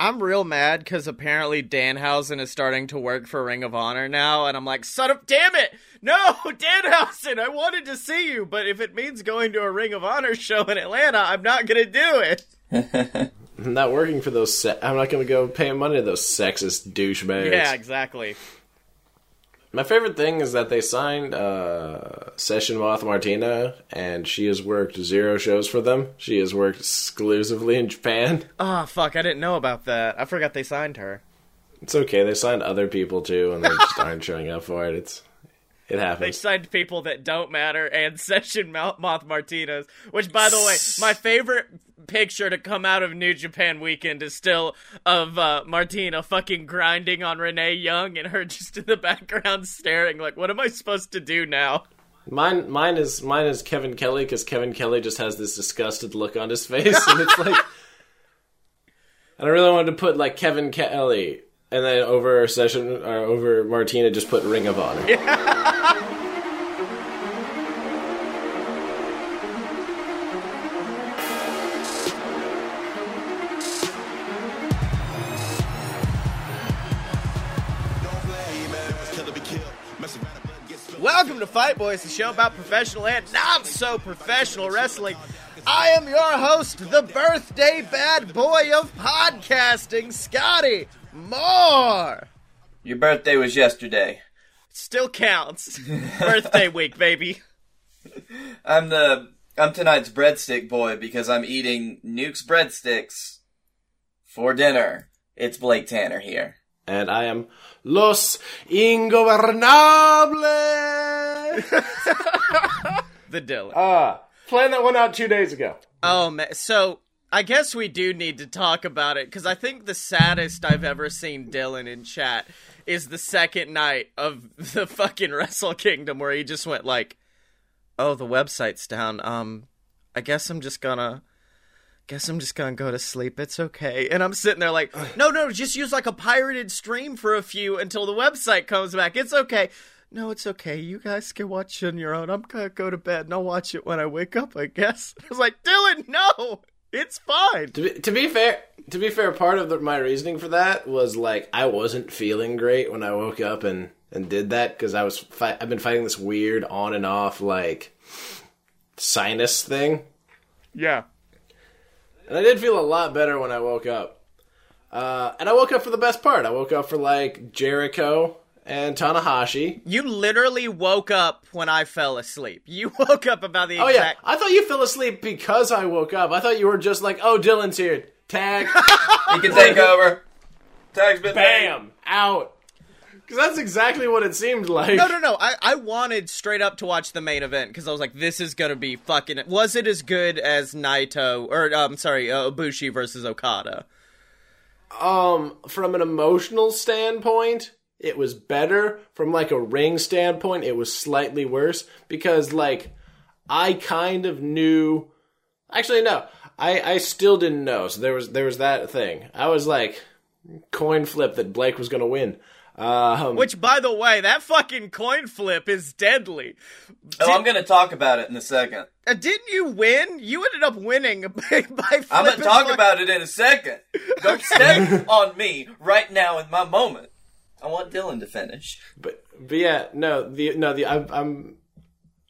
I'm real mad because apparently Danhausen is starting to work for Ring of Honor now, and I'm like, son of damn it, no, Danhausen, I wanted to see you, but if it means going to a Ring of Honor show in Atlanta, I'm not gonna do it. I'm not working for those. Se- I'm not going to go paying money to those sexist douchebags. Yeah, exactly. My favorite thing is that they signed uh, Session Moth Martina, and she has worked zero shows for them. She has worked exclusively in Japan. Oh fuck, I didn't know about that. I forgot they signed her. It's okay. They signed other people too, and they just aren't showing up for it. It's it happens. They signed people that don't matter and Session Moth Martinez, which, by the way, my favorite picture to come out of New Japan Weekend is still of uh, Martina fucking grinding on Renee Young and her just in the background staring like, what am I supposed to do now? Mine, mine is mine is Kevin Kelly because Kevin Kelly just has this disgusted look on his face, and it's like, and I really wanted to put like Kevin Kelly, and then over session or over Martina, just put Ring of Honor. Welcome to Fight Boys, the show about professional and not so professional wrestling. I am your host, the birthday bad boy of podcasting, Scotty Moore. Your birthday was yesterday. Still counts. birthday week, baby. I'm the I'm tonight's breadstick boy because I'm eating Nuke's breadsticks for dinner. It's Blake Tanner here. and I am Los Ingobernables. The Dylan. Ah, planned that one out two days ago. Oh man, so I guess we do need to talk about it because I think the saddest I've ever seen Dylan in chat is the second night of the fucking Wrestle Kingdom where he just went like, "Oh, the website's down. Um, I guess I'm just gonna." Guess I'm just gonna go to sleep. It's okay. And I'm sitting there like, no, no, just use like a pirated stream for a few until the website comes back. It's okay. No, it's okay. You guys can watch it on your own. I'm gonna go to bed and I'll watch it when I wake up, I guess. I was like, Dylan, no, it's fine. To be, to be fair, to be fair, part of the, my reasoning for that was like I wasn't feeling great when I woke up and and did that because I was fi- I've been fighting this weird on and off like sinus thing, Yeah. and I did feel a lot better when I woke up. Uh, and I woke up for the best part. I woke up for like Jericho and Tanahashi. You literally woke up when I fell asleep. You woke up about the Oh yeah. I thought you fell asleep because I woke up. I thought you were just like, oh, Dylan's here. Tag, You can take over. Tag's been bam, out. Because that's exactly what it seemed like. No, no, no. I, I wanted straight up to watch the main event because I was like, this is gonna be fucking. Was it as good as Naito or um, sorry, uh, Ibushi versus Okada? Um, from an emotional standpoint, it was better. From like a ring standpoint, it was slightly worse because like I kind of knew. Actually, no, I I still didn't know. So there was there was that thing. I was like coin flip that Blake was gonna win. Um, Which, by the way, that fucking coin flip is deadly. Oh, I'm gonna talk about it in a second. Uh, didn't you win? You ended up winning by flipping. I'm gonna talk fuck- about it in a second. Don't step on me right now in my moment. I want Dylan to finish. But but yeah, no, the no the I'm, I'm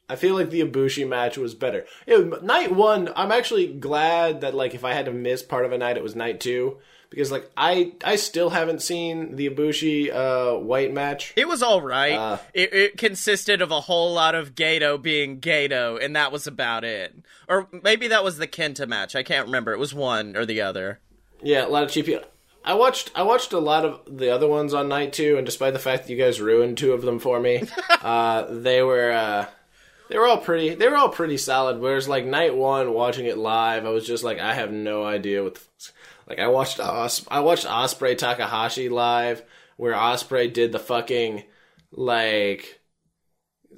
I feel like the Ibushi match was better. It, night one, I'm actually glad that like if I had to miss part of a night, it was night two because like I I still haven't seen the Ibushi uh, White match. It was all right. Uh, it, it consisted of a whole lot of Gedo being Gedo, and that was about it. Or maybe that was the Kenta match. I can't remember. It was one or the other. Yeah, a lot of cheap. I watched I watched a lot of the other ones on night two, and despite the fact that you guys ruined two of them for me, uh, they were uh, they were all pretty they were all pretty solid. Whereas like night one, watching it live, I was just like I have no idea what. The, like I watched Os- I watched Ospreay Takahashi live, where Ospreay did the fucking like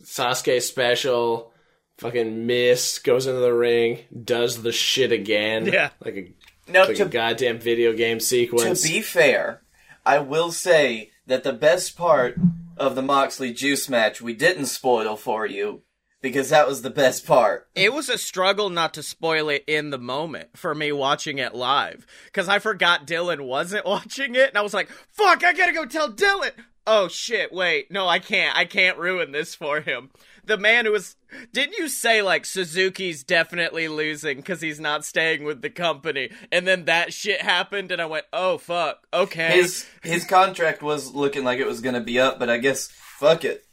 Sasuke special. Fucking miss goes into the ring, does the shit again. Yeah. like a Now, like to, a goddamn video game sequence. to be fair, I will say that the best part of the Moxley Juice match we didn't spoil for you because that was the best part. It was a struggle not to spoil it in the moment for me watching it live because I forgot Dylan wasn't watching it, and I was like, "Fuck, I gotta go tell Dylan." Oh shit! Wait, no, I can't. I can't ruin this for him. The man who was didn't you say like Suzuki's definitely losing because he's not staying with the company, and then that shit happened, and I went, "Oh fuck, okay." His his contract was looking like it was gonna be up, but I guess fuck it.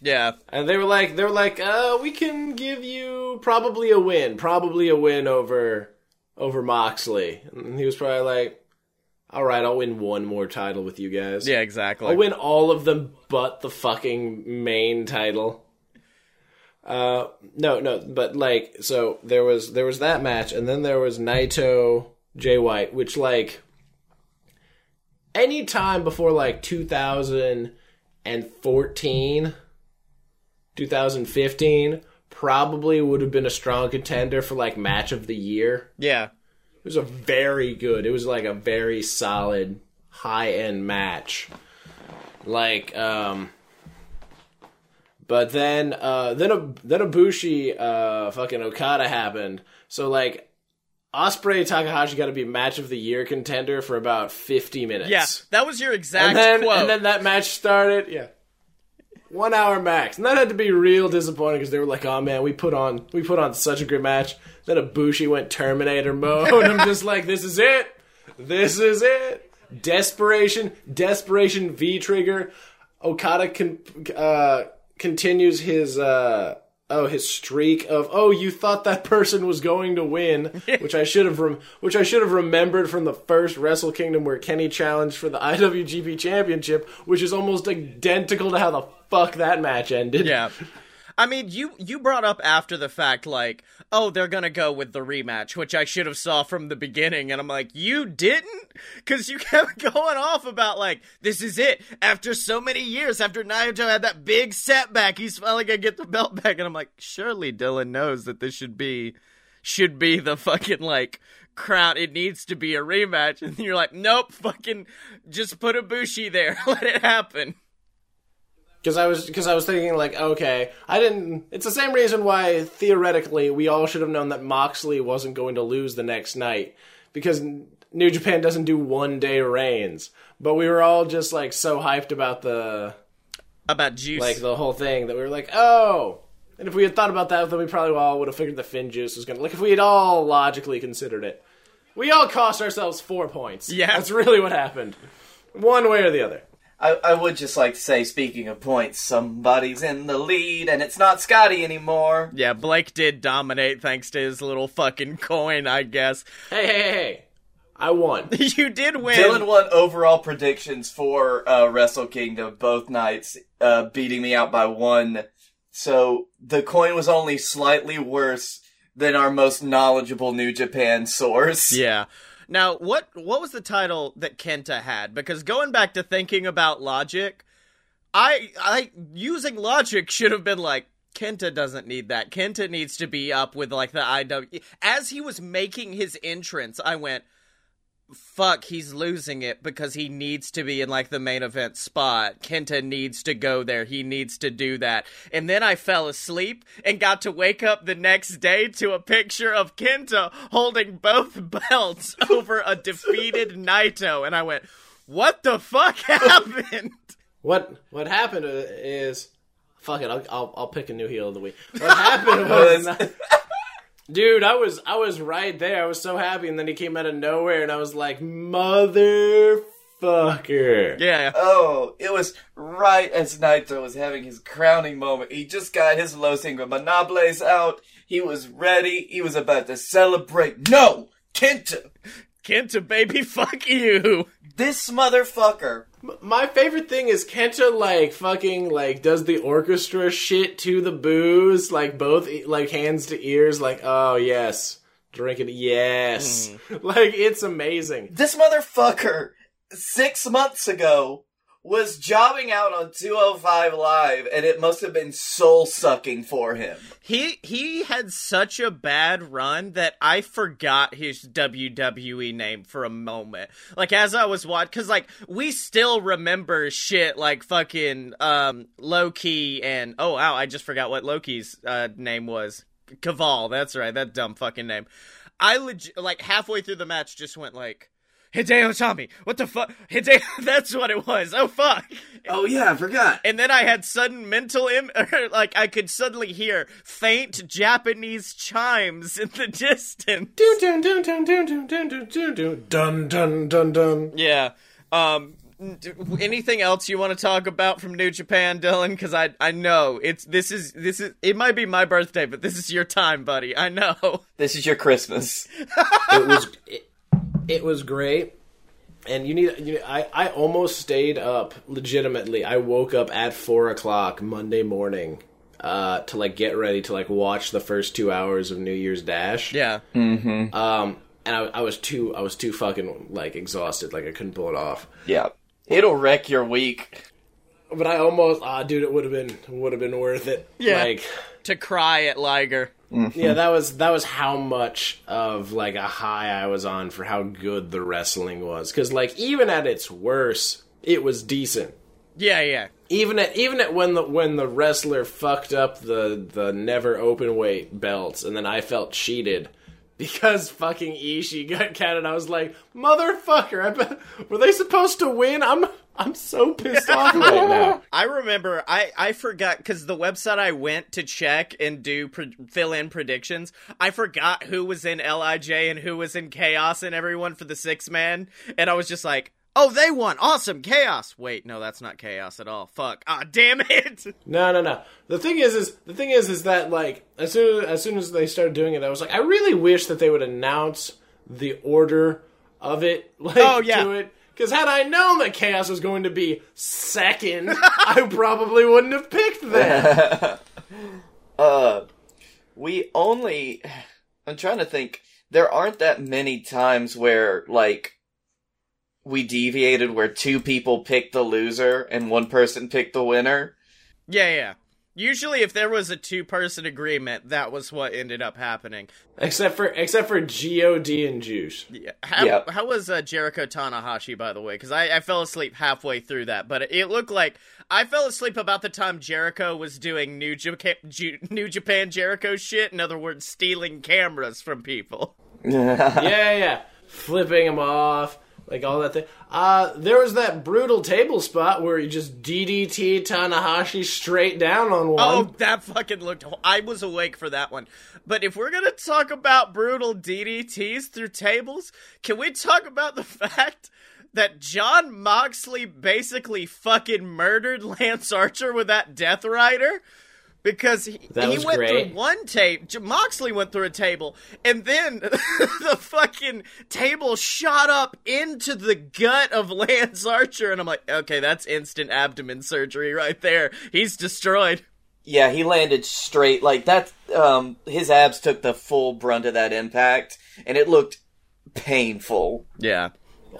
yeah, And they were like, they were like, uh, we can give you probably a win, probably a win over over Moxley. And he was probably like, all right, I'll win one more title with you guys. yeah, exactly. I'll win all of them but the fucking main title. Uh, no, no, but like, so there was there was that match, and then there was Naito Jay White, which like any time before like 2014, 2015, probably would have been a strong contender for like match of the year. yeah, It was a very good. It was like a very solid high end match. Like um but then uh then a then Ibushi uh fucking Okada happened. So like Ospreay Takahashi got to be match of the year contender for about 50 minutes. yeah. That was your exact And then quote. and then that match started, yeah. 1 hour max. And that had to be real disappointing cuz they were like, "Oh man, we put on we put on such a good match." Then Ibushi went Terminator mode. I'm just like, "This is it. This is it." Desperation, desperation V trigger. Okada con- uh, continues his uh, oh his streak of oh you thought that person was going to win, which I should have rem- which I should have remembered from the first Wrestle Kingdom where Kenny challenged for the IWGP Championship, which is almost identical to how the fuck that match ended. Yeah. I mean, you you brought up after the fact, like, oh, they're gonna go with the rematch, which I should have saw from the beginning, and I'm like, you didn't, because you kept going off about like, this is it. After so many years, after Naito had that big setback, he's finally gonna get the belt back, and I'm like, surely Dylan knows that this should be, should be the fucking like crown. It needs to be a rematch, and you're like, nope, fucking, just put Ibushi there, let it happen. Because I was because I was thinking like, okay, I didn't. It's the same reason why theoretically we all should have known that Moxley wasn't going to lose the next night because New Japan doesn't do one day reigns. But we were all just like so hyped about the About juice. like the whole thing that we were like, oh. And if we had thought about that, then we probably all would have figured the Finn juice was gonna. Like if we had all logically considered it, we all cost ourselves four points. Yeah. that's really what happened, one way or the other. I, I would just like to say, speaking of points, somebody's in the lead, and it's not Scotty anymore. Yeah, Blake did dominate thanks to his little fucking coin, I guess. Hey, hey, hey, hey! I won. You did win. Dylan won overall predictions for uh, Wrestle Kingdom both nights, uh, beating me out by one. So the coin was only slightly worse than our most knowledgeable New Japan source. Yeah. Now, what what was the title that Kenta had? Because going back to thinking about logic, I I using logic should have been like Kenta doesn't need that. Kenta needs to be up with like the IW. As he was making his entrance, I went, fuck, he's losing it because he needs to be in like the main event spot. Kenta needs to go there. He needs to do that. And then I fell asleep and got to wake up the next day to a picture of Kenta holding both belts over a defeated Naito. And I went, what the fuck happened? What what happened is, fuck it, I'll I'll, I'll pick a new heel of the week. What happened was, dude, I was I was right there. I was so happy, and then he came out of nowhere, and I was like, motherfucker. Yeah. Oh, it was right as Naito was having his crowning moment. He just got his low Los Ingobernables out. He was ready. He was about to celebrate. No! Kenta! Kenta, baby, fuck you. This motherfucker. My favorite thing is Kenta like fucking like does the orchestra shit to the booze, like both like hands to ears, like oh yes, drinking it, yes, hmm. like it's amazing. This motherfucker, six months ago, was jobbing out on 205 Live, and it must have been soul sucking for him. He he had such a bad run that I forgot his WWE name for a moment. Like as I was watching, because like we still remember shit like fucking um Low Ki and oh wow, I just forgot what Low Ki's uh, name was. Kaval, that's right, that dumb fucking name. I like halfway through the match just went like. Hideo Itami, what the fuck? Hideo, that's what it was. Oh fuck! Oh yeah, I forgot. And then I had sudden mental Im- like I could suddenly hear faint Japanese chimes in the distance. Dun dun dun dun dun dun dun dun dun dun dun dun dun. Yeah. Um. d- Anything else you want to talk about from New Japan, Dylan? Because I I know it's this is this is it might be my birthday, but this is your time, buddy. I know. This is your Christmas. It was it, it was great. And you need, you I, I almost stayed up legitimately. I woke up at four o'clock Monday morning uh, to like get ready to like watch the first two hours of New Year's Dash. Yeah. Um, and I, I was too I was too fucking like exhausted, like I couldn't pull it off. yeah. It'll wreck your week. But I almost ah, dude, it would have been would have been worth it. Yeah. Like, To cry at Liger. Mm-hmm. yeah, that was that was how much of like a high I was on for how good the wrestling was. Because like even at its worst, it was decent. Yeah, yeah. Even at even at when the when the wrestler fucked up the the never open weight belts, and then I felt cheated because fucking Ishii got counted. I was like, motherfucker! I bet, were they supposed to win? I'm I'm so pissed off right now. I remember I I forgot because the website I went to check and do pre- fill in predictions. I forgot who was in Lij and who was in Chaos and everyone for the six man, and I was just like, "Oh, they won! Awesome, Chaos!" Wait, no, that's not Chaos at all. Fuck! Ah, damn it! No, no, no. The thing is, is the thing is, is that like as soon as soon as they started doing it, I was like, I really wish that they would announce the order of it. Like, Oh, yeah. to it. Because had I known that Chaos was going to be second, I probably wouldn't have picked that. Uh, we only. I'm trying to think. There aren't that many times where, like, we deviated where two people picked the loser and one person picked the winner. Yeah, yeah. Usually, if there was a two person agreement, that was what ended up happening. except for except for God and Juice. Yeah. How, Yep. how was uh, Jericho Tanahashi, by the way? Because I, I fell asleep halfway through that, but it looked like I fell asleep about the time Jericho was doing New Japan, Ju- New Japan Jericho shit. In other words, stealing cameras from people. yeah, yeah, yeah. Flipping him off, like all that thing. Uh, there was that brutal table spot where he just DDT Tanahashi straight down on one. Oh, that fucking looked. I was awake for that one. But if we're gonna talk about brutal DDTs through tables, can we talk about the fact that Jon Moxley basically fucking murdered Lance Archer with that Death Rider? Because he, he went great. through one tape, Moxley went through a table, and then the fucking table shot up into the gut of Lance Archer, and I'm like, okay, that's instant abdomen surgery right there. He's destroyed. Yeah, he landed straight like that. Um, his abs took the full brunt of that impact, and it looked painful. Yeah.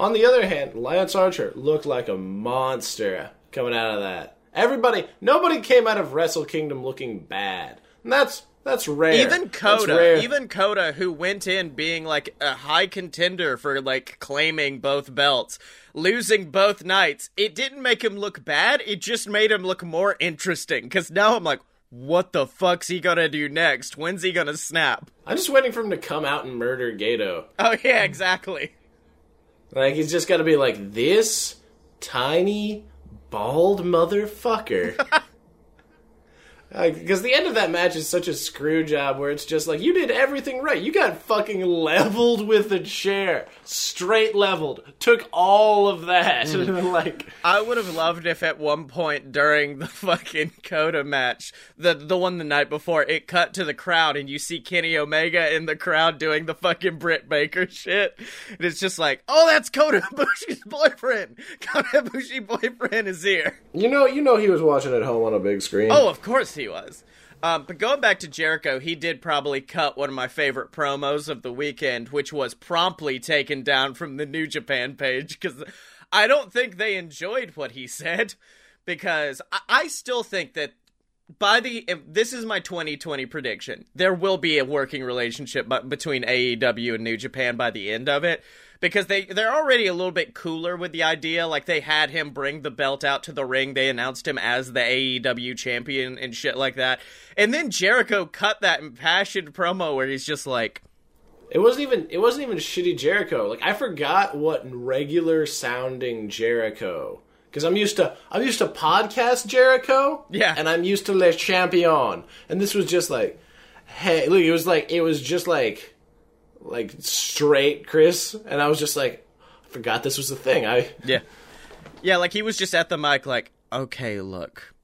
On the other hand, Lance Archer looked like a monster coming out of that. Everybody, nobody came out of Wrestle Kingdom looking bad. And that's that's rare. Even Kota, rare. even Kota, who went in being like a high contender for like claiming both belts, losing both nights, it didn't make him look bad. It just made him look more interesting. Because now I'm like, what the fuck's he gonna do next? When's he gonna snap? I'm just waiting for him to come out and murder Gedo. Oh yeah, exactly. Like he's just got to be like this tiny bald motherfucker. Because the end of that match is such a screw job where it's just like, you did everything right. You got fucking leveled with a chair. Straight leveled. Took all of that. like, I would have loved if at one point during the fucking Kota match, the the one the night before, it cut to the crowd and you see Kenny Omega in the crowd doing the fucking Britt Baker shit. And it's just like, oh, that's Kota Ibushi's boyfriend. Kota Ibushi boyfriend is here. you know, you know he was watching at home on a big screen. Oh, of course he was. Um, but going back to Jericho, he did probably cut one of my favorite promos of the weekend, which was promptly taken down from the New Japan page because I don't think they enjoyed what he said because I, I still think that by the if this is my 2020 prediction. There will be a working relationship between AEW and New Japan by the end of it because they they're already a little bit cooler with the idea like they had him bring the belt out to the ring. They announced him as the AEW champion and shit like that. And then Jericho cut that impassioned promo where he's just like It wasn't even it wasn't even shitty Jericho. Like I forgot what regular sounding Jericho because I'm used to I'm used to podcast Jericho. Yeah. and I'm used to Le Champion, and this was just like, hey, look, it was like it was just like like straight Chris, and I was just like, I forgot this was a thing. I Yeah. Yeah, like he was just at the mic like, "Okay, look.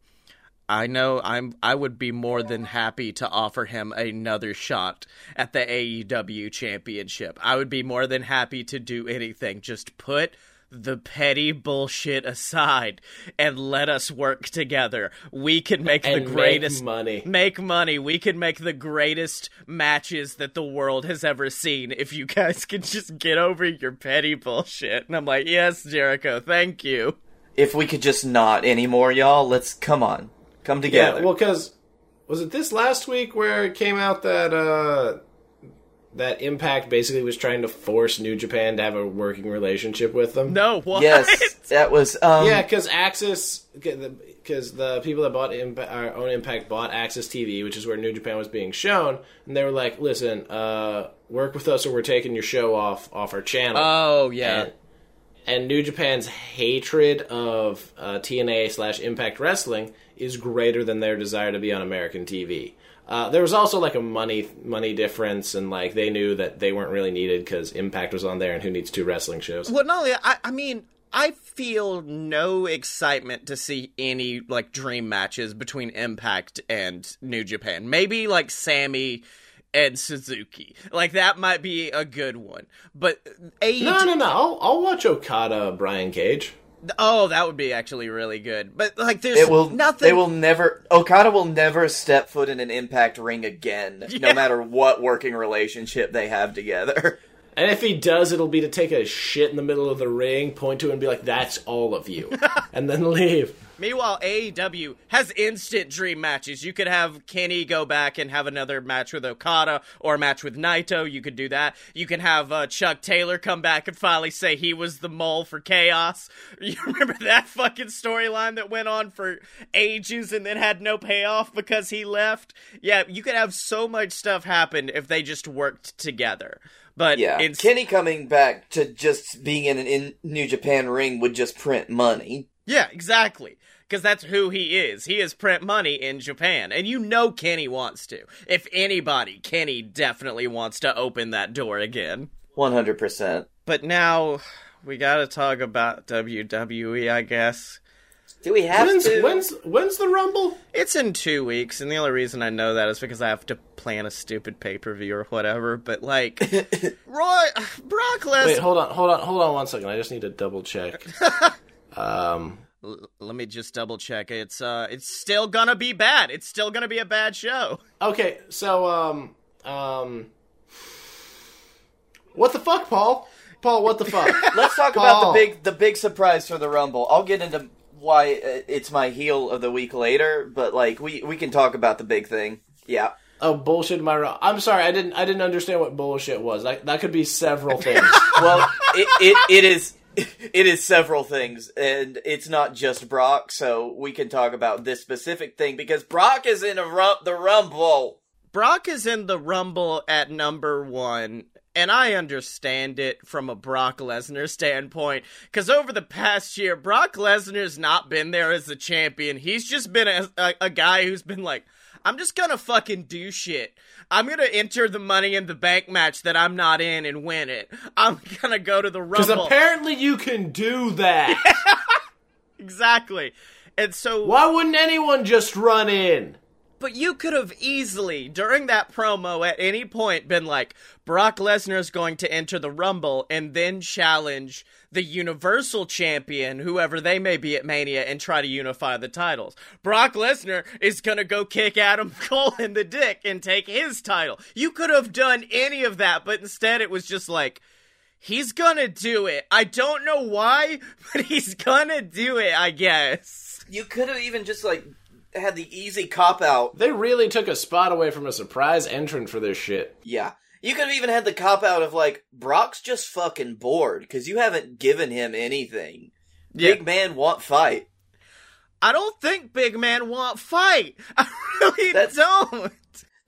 I know I'm I would be more than happy to offer him another shot at the AEW championship. I would be more than happy to do anything. Just put the petty bullshit aside and let us work together. We can make and the greatest make money. make money. We can make the greatest matches that the world has ever seen if you guys can just get over your petty bullshit. And I'm like, yes, Jericho, thank you. If we could just not anymore, y'all, let's come on. Come together. Yeah, well, because was it this last week where it came out that uh, that Impact basically was trying to force New Japan to have a working relationship with them? No, what? yes, that was um Yeah, because AXS, because the people that bought Impa- our own Impact bought AXS TV, which is where New Japan was being shown, and they were like, "Listen, uh, work with us, or we're taking your show off off our channel." Oh, yeah. and, and New Japan's hatred of uh, TNA slash Impact Wrestling is greater than their desire to be on American TV. Uh, there was also like a money money difference, and like they knew that they weren't really needed because Impact was on there, and who needs two wrestling shows? Well, not only I, I mean, I feel no excitement to see any like dream matches between Impact and New Japan. Maybe like Sammy and Suzuki. Like that might be a good one. But AEW No, no, no. I'll, I'll watch Okada Brian Cage. Oh, that would be actually really good. But like there's it will nothing they will never Okada will never step foot in an impact ring again, Yeah. no matter what working relationship they have together. And if he does, it'll be to take a shit in the middle of the ring, point to it, and be like, "That's all of you," and then leave. Meanwhile, AEW has instant dream matches. You could have Kenny go back and have another match with Okada or a match with Naito. You could do that. You can have uh, Chuck Taylor come back and finally say he was the mole for Chaos. You remember that fucking storyline that went on for ages and then had no payoff because he left? Yeah, you could have so much stuff happen if they just worked together. But Yeah, it's Kenny coming back to just being in an in New Japan ring would just print money. Yeah, exactly. Because that's who he is. He is print money in Japan. And you know Kenny wants to. If anybody, Kenny definitely wants to open that door again. One hundred percent. But now we gotta talk about WWE, I guess. Do we have When's to? when's when's the Rumble? It's in two weeks, and the only reason I know that is because I have to plan a stupid pay per view or whatever. But like, Roy, Brock Lesnar. Wait, hold on, hold on, hold on one second. I just need to double check. um, L- let me just double check. It's uh, it's still gonna be bad. It's still gonna be a bad show. okay, so um, um, what the fuck, Paul? Paul, what the fuck? Let's talk about the big the big surprise for the Rumble. I'll get into why uh, it's my heel of the week later, but like we we can talk about the big thing. Yeah. oh, bullshit! My ru- I'm sorry, I didn't, I didn't understand what bullshit was. That that could be several things. Well, it, it it is it is several things, and it's not just Brock. So we can talk about this specific thing because Brock is in rum- the Rumble. Brock is in the Rumble at number one, and I understand it from a Brock Lesnar standpoint. Because over the past year, Brock Lesnar's not been there as a champion. He's just been a, a, a guy who's been like, I'm just gonna fucking do shit. I'm gonna enter the Money in the Bank match that I'm not in and win it. I'm gonna go to the rumble. Because apparently you can do that. exactly. And so Why wouldn't anyone just run in? But you could have easily, during that promo, at any point been like, Brock Lesnar's going to enter the Rumble and then challenge the Universal Champion, whoever they may be at Mania, and try to unify the titles. Brock Lesnar is going to go kick Adam Cole in the dick and take his title. You could have done any of that, but instead it was just like, he's gonna do it. I don't know why, but he's gonna do it, I guess. You could have even just like had the easy cop out. They really took a spot away from a surprise entrant for this shit. Yeah. You could have even had the cop out of like Brock's just fucking bored because you haven't given him anything. Yeah. Big man want fight. I don't think Big Man want fight. I really That's- don't.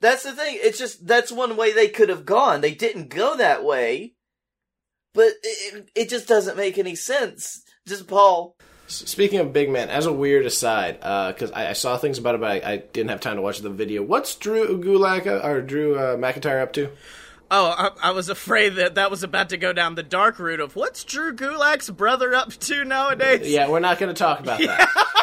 That's the thing. It's just that's one way they could have gone. They didn't go that way, but it, it just doesn't make any sense. Just Paul. Speaking of big man, as a weird aside, because I, I saw things about it, but I, I didn't have time to watch the video. What's Drew Gulak uh, or Drew uh, McIntyre up to? Oh, I, I was afraid that that was about to go down the dark route of what's Drew Gulak's brother up to nowadays. Yeah, we're not going to talk about that.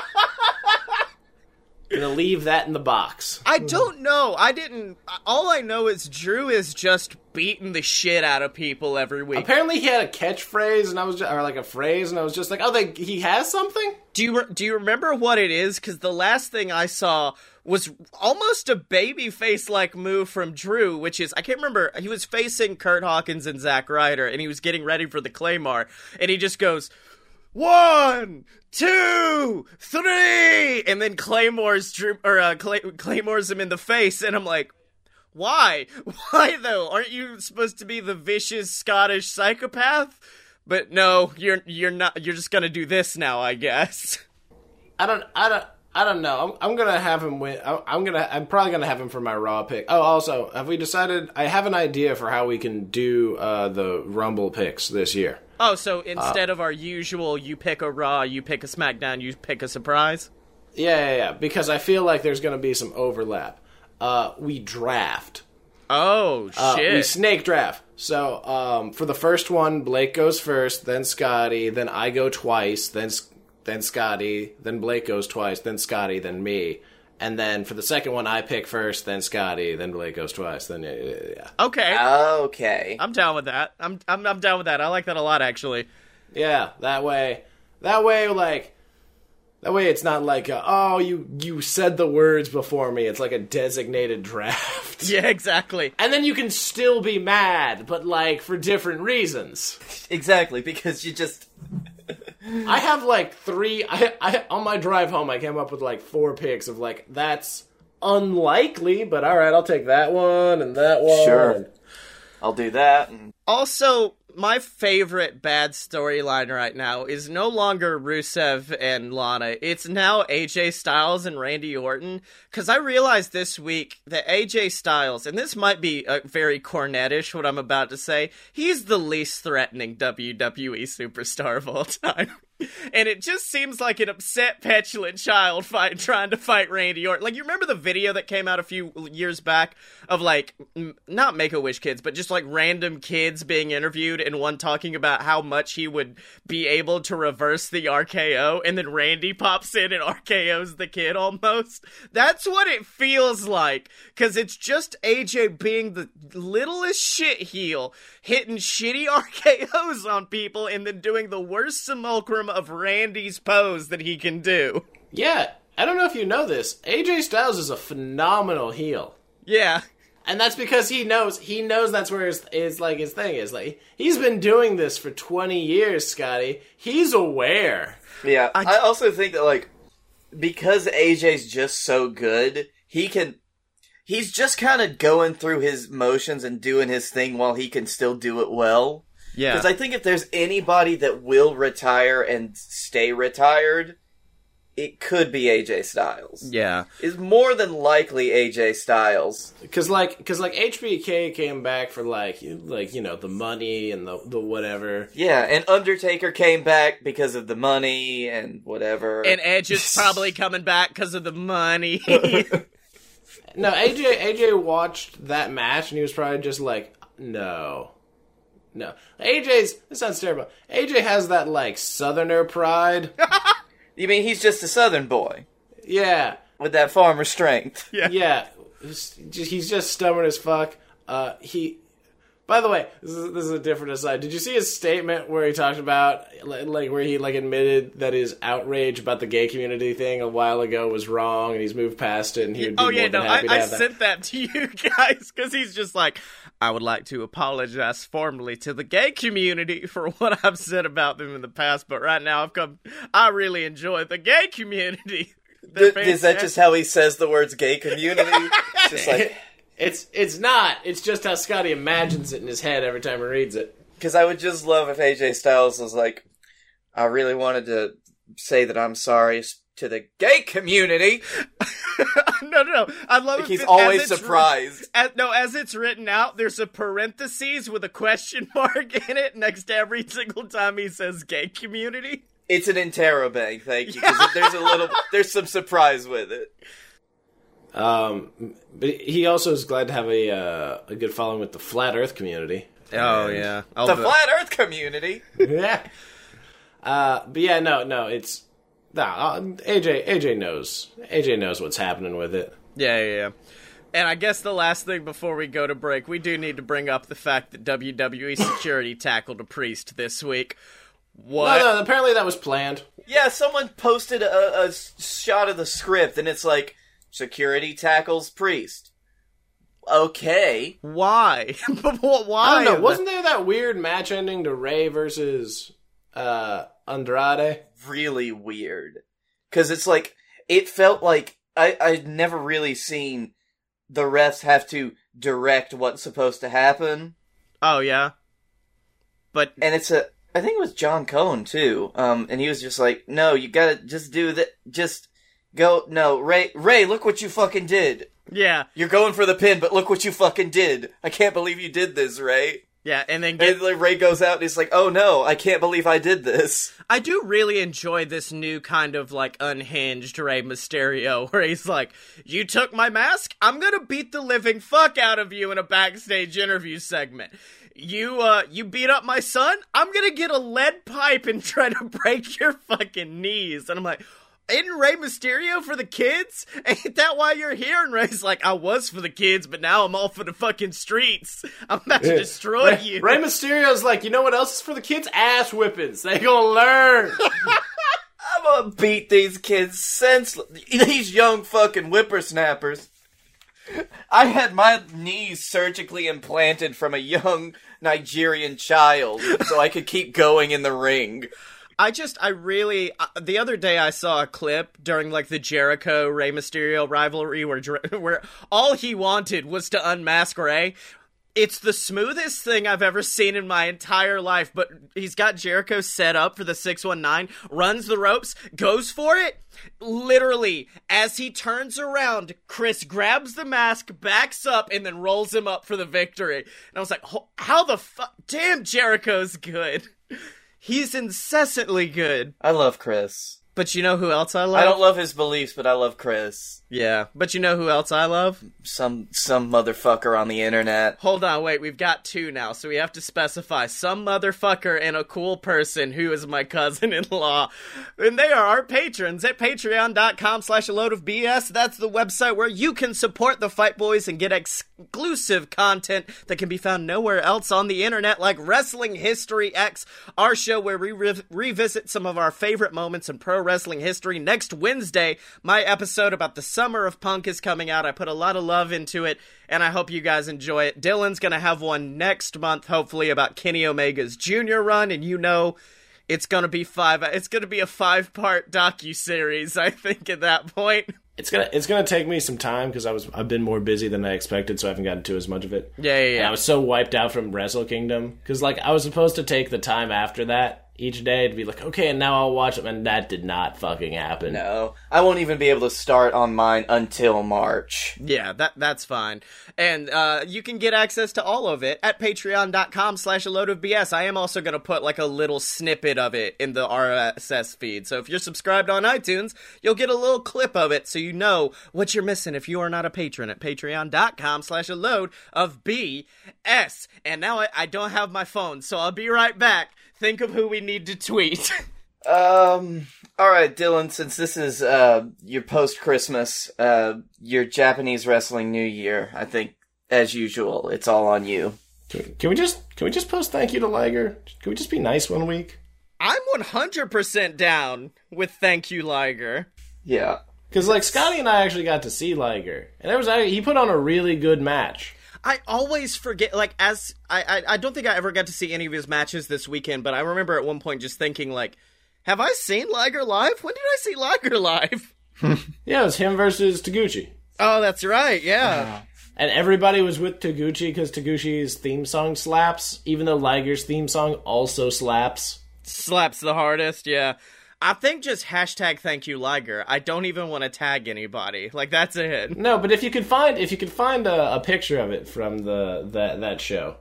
Gonna leave that in the box. I don't know. I didn't. All I know is Drew is just beating the shit out of people every week. Apparently, he had a catchphrase, and I was, just, or like a phrase, and I was just like, "Oh, they, he has something." Do you do you remember what it is? Because the last thing I saw was almost a baby face like move from Drew, which is I can't remember. He was facing Curt Hawkins and Zack Ryder, and he was getting ready for the Claymore, and he just goes one, two, three, and then Claymore's Drew or uh, Clay- Claymore's him in the face, and I'm like. Why? Why though? Aren't you supposed to be the vicious Scottish psychopath? But no, you're you're not. You're just gonna do this now, I guess. I don't, I don't, I don't know. I'm, I'm gonna have him win. I'm, I'm gonna, I'm probably gonna have him for my Raw pick. Oh, also, have we decided? I have an idea for how we can do uh, the Rumble picks this year. Oh, so instead of our usual, you pick a Raw, you pick a SmackDown, you pick a surprise. Yeah, yeah, yeah. Because I feel like there's gonna be some overlap. Uh, we draft. Oh Uh, shit! we snake draft. So um, for the first one, Blake goes first, then Scotty, then I go twice, then then Scotty, then Blake goes twice, then Scotty, then me, and then for the second one, I pick first, then Scotty, then Blake goes twice, then yeah, yeah, yeah. okay, Okay. I'm down with that. I'm I'm I'm down with that. I like that a lot, actually. yeah. That way, that way, like. That way, it's not like, uh, oh, you you said the words before me. It's like a designated draft. Yeah, exactly. And then you can still be mad, but like for different reasons. Exactly, because you just I have like three. I, I on my drive home, I came up with like four picks of like that's unlikely, but all right, I'll take that one and that one. Sure. I'll do that. And Also, my favorite bad storyline right now is no longer Rusev and Lana. It's now AJ Styles and Randy Orton. Because I realized this week that AJ Styles, and this might be uh, very cornetish what I'm about to say, he's the least threatening WWE superstar of all time. And it just seems like an upset, petulant child fight trying to fight Randy Orton. Like you remember the video that came out a few years back of like m- not Make a Wish kids, but just like random kids being interviewed, and one talking about how much he would be able to reverse the RKO, and then Randy pops in and RKO's the kid almost. That's what it feels like because it's just AJ being the littlest shit heel, hitting shitty RKO's on people, and then doing the worst simulacrum of Randy's pose that he can do. Yeah, I don't know if you know this. AJ Styles is a phenomenal heel. Yeah. And that's because he knows he knows that's where his, his like his thing is. Like he's been doing this for twenty years, Scotty. He's aware. yeah, I, also think that like because AJ's just so good, he can. He's just kind of going through his motions and doing his thing while he can still do it well. Yeah. Because I think if there's anybody that will retire and stay retired, it could be AJ Styles. yeah. Is more than likely AJ Styles. Cause like, cause like HBK came back for like, you- like you know the money and the the whatever. Yeah, and Undertaker came back because of the money and whatever. And Edge is probably coming back because of the money. No, AJ AJ watched that match and he was probably just like, no, no. AJ's this sounds terrible. AJ has that like Southerner pride. you mean he's just a Southern boy yeah, with that farmer strength? yeah. He's just, he's just stubborn as fuck. Uh, he. By the way, this is, this is a different aside. Did you see his statement where he talked about li- like where he like admitted that his outrage about the gay community thing a while ago was wrong and he's moved past it and he would be oh more yeah, than no, I, happy to I have that. sent that to you guys because he's just like, I would like to apologize formally to the gay community for what I've said about them in the past, but right now I've come. I really enjoy the gay community. They're Th- is that just how he says the words gay community? It's just like It's it's not. It's just how Scotty imagines it in his head every time he reads it. because I would just love if AJ Styles was like, I really wanted to say that I'm sorry to the gay community. no, no, no. I love it He's always it's writ- surprised. As, no, as it's written out, there's a parentheses with a question mark in it next to every single time he says gay community. It's an interrobang, thank you. 'cause there's a little, there's some surprise with it. Um, but he also is glad to have a uh, a good following with the flat Earth community. Oh, And- yeah. The flat Earth community. yeah. Uh, but yeah, no, no, it's nah, uh, AJ. AJ knows. AJ knows what's happening with it. Yeah, yeah, yeah. And I guess the last thing before we go to break, we do need to bring up the fact that WWE security tackled a priest this week. What? No, no, apparently that was planned. Yeah, someone posted a shot of the script, and it's like security tackles priest. Okay, Why? Why? I don't know. Wasn't there that weird match ending to Rey versus uh, Andrade? Really weird because it's like it felt like I I'd never really seen the refs have to direct what's supposed to happen, Oh yeah. But and it's a I think it was John Cone too, um, and he was just like, no, you gotta just do that, just go. No, Rey, Rey, look what you fucking did. yeah, You're going for the pin, but look what you fucking did. I can't believe you did this, Rey. Yeah, and then get And like, Rey goes out and he's like, oh no, I can't believe I did this. I do really enjoy this new kind of like unhinged Rey Mysterio where he's like, You took my mask? I'm gonna beat the living fuck out of you in a backstage interview segment. You uh you beat up my son? I'm gonna get a lead pipe and try to break your fucking knees. And I'm like, isn't Rey Mysterio for the kids? Ain't that why you're here? And Rey's like, I was for the kids, but now I'm all for the fucking streets. I'm about to destroy Rey, you. Rey Mysterio's like, you know what else is for the kids? Ass whippings. They gonna learn. I'm gonna beat these kids senseless. These young fucking whippersnappers. I had my knees surgically implanted from a young Nigerian child so I could keep going in the ring. I just, I really. Uh, the other day, I saw a clip during like the Jericho Rey Mysterio rivalry where where all he wanted was to unmask Rey. It's the smoothest thing I've ever seen in my entire life. But he's got Jericho set up for the six one nine, runs the ropes, goes for it. Literally, as he turns around, Chris grabs the mask, backs up, and then rolls him up for the victory. And I was like, "How the fuck? Damn, Jericho's good." He's incessantly good. I love Chris. But you know who else I love? I don't love his beliefs, but I love Chris. Yeah. But you know who else I love? Some some motherfucker on the internet. Hold on, wait, we've got two now, so we have to specify some motherfucker and a cool person who is my cousin-in-law. And they are our patrons at patreon.com slash a load of BS. That's the website where you can support the Fight Boys and get exclusive content that can be found nowhere else on the internet, like Wrestling History X, our show where we re- revisit some of our favorite moments in pro wrestling history. Next Wednesday, my episode about the summer of punk is coming out. I put a lot of love into it, and I hope you guys enjoy it. Dylan's going to have one next month, hopefully, about Kenny Omega's junior run, and you know it's going to be five. It's going to be a five part docu series, I think, at that point. it's gonna it's gonna take me some time because I was I've been more busy than I expected, so I haven't gotten to as much of it. Yeah, yeah, And yeah. I was so wiped out from Wrestle Kingdom because like I was supposed to take the time after that each day to be like, okay, and now I'll watch them, and that did not fucking happen. No, I won't even be able to start on mine until March. Yeah, that that's fine. And uh, you can get access to all of it at patreon.com slash a load of BS. I am also going to put like a little snippet of it in the RSS feed. So if you're subscribed on iTunes, you'll get a little clip of it so you know what you're missing if you are not a patron at patreon.com slash a load of BS. And now I, I don't have my phone, so I'll be right back. Think of who we need to tweet. Um. All right, Dylan. Since this is uh your post Christmas, uh your Japanese wrestling New Year, I think as usual, it's all on you. Can, can we just can we just post thank you to Liger? Can we just be nice one week? I'm 100% down with thank you, Liger. Yeah. Because like Scotty and I actually got to see Liger, and there was he put on a really good match. I always forget. Like, as I, I, I don't think I ever got to see any of his matches this weekend, but I remember at one point just thinking, like, have I seen Liger live? When did I see Liger live? Yeah, it was him versus Taguchi. Oh, that's right. Yeah. And everybody was with Taguchi because Taguchi's theme song slaps, even though Liger's theme song also slaps. Slaps the hardest. Yeah. I think just hashtag thank you Liger. I don't even want to tag anybody. Like that's it. No, but if you could find if you could find a, a picture of it from the that that show,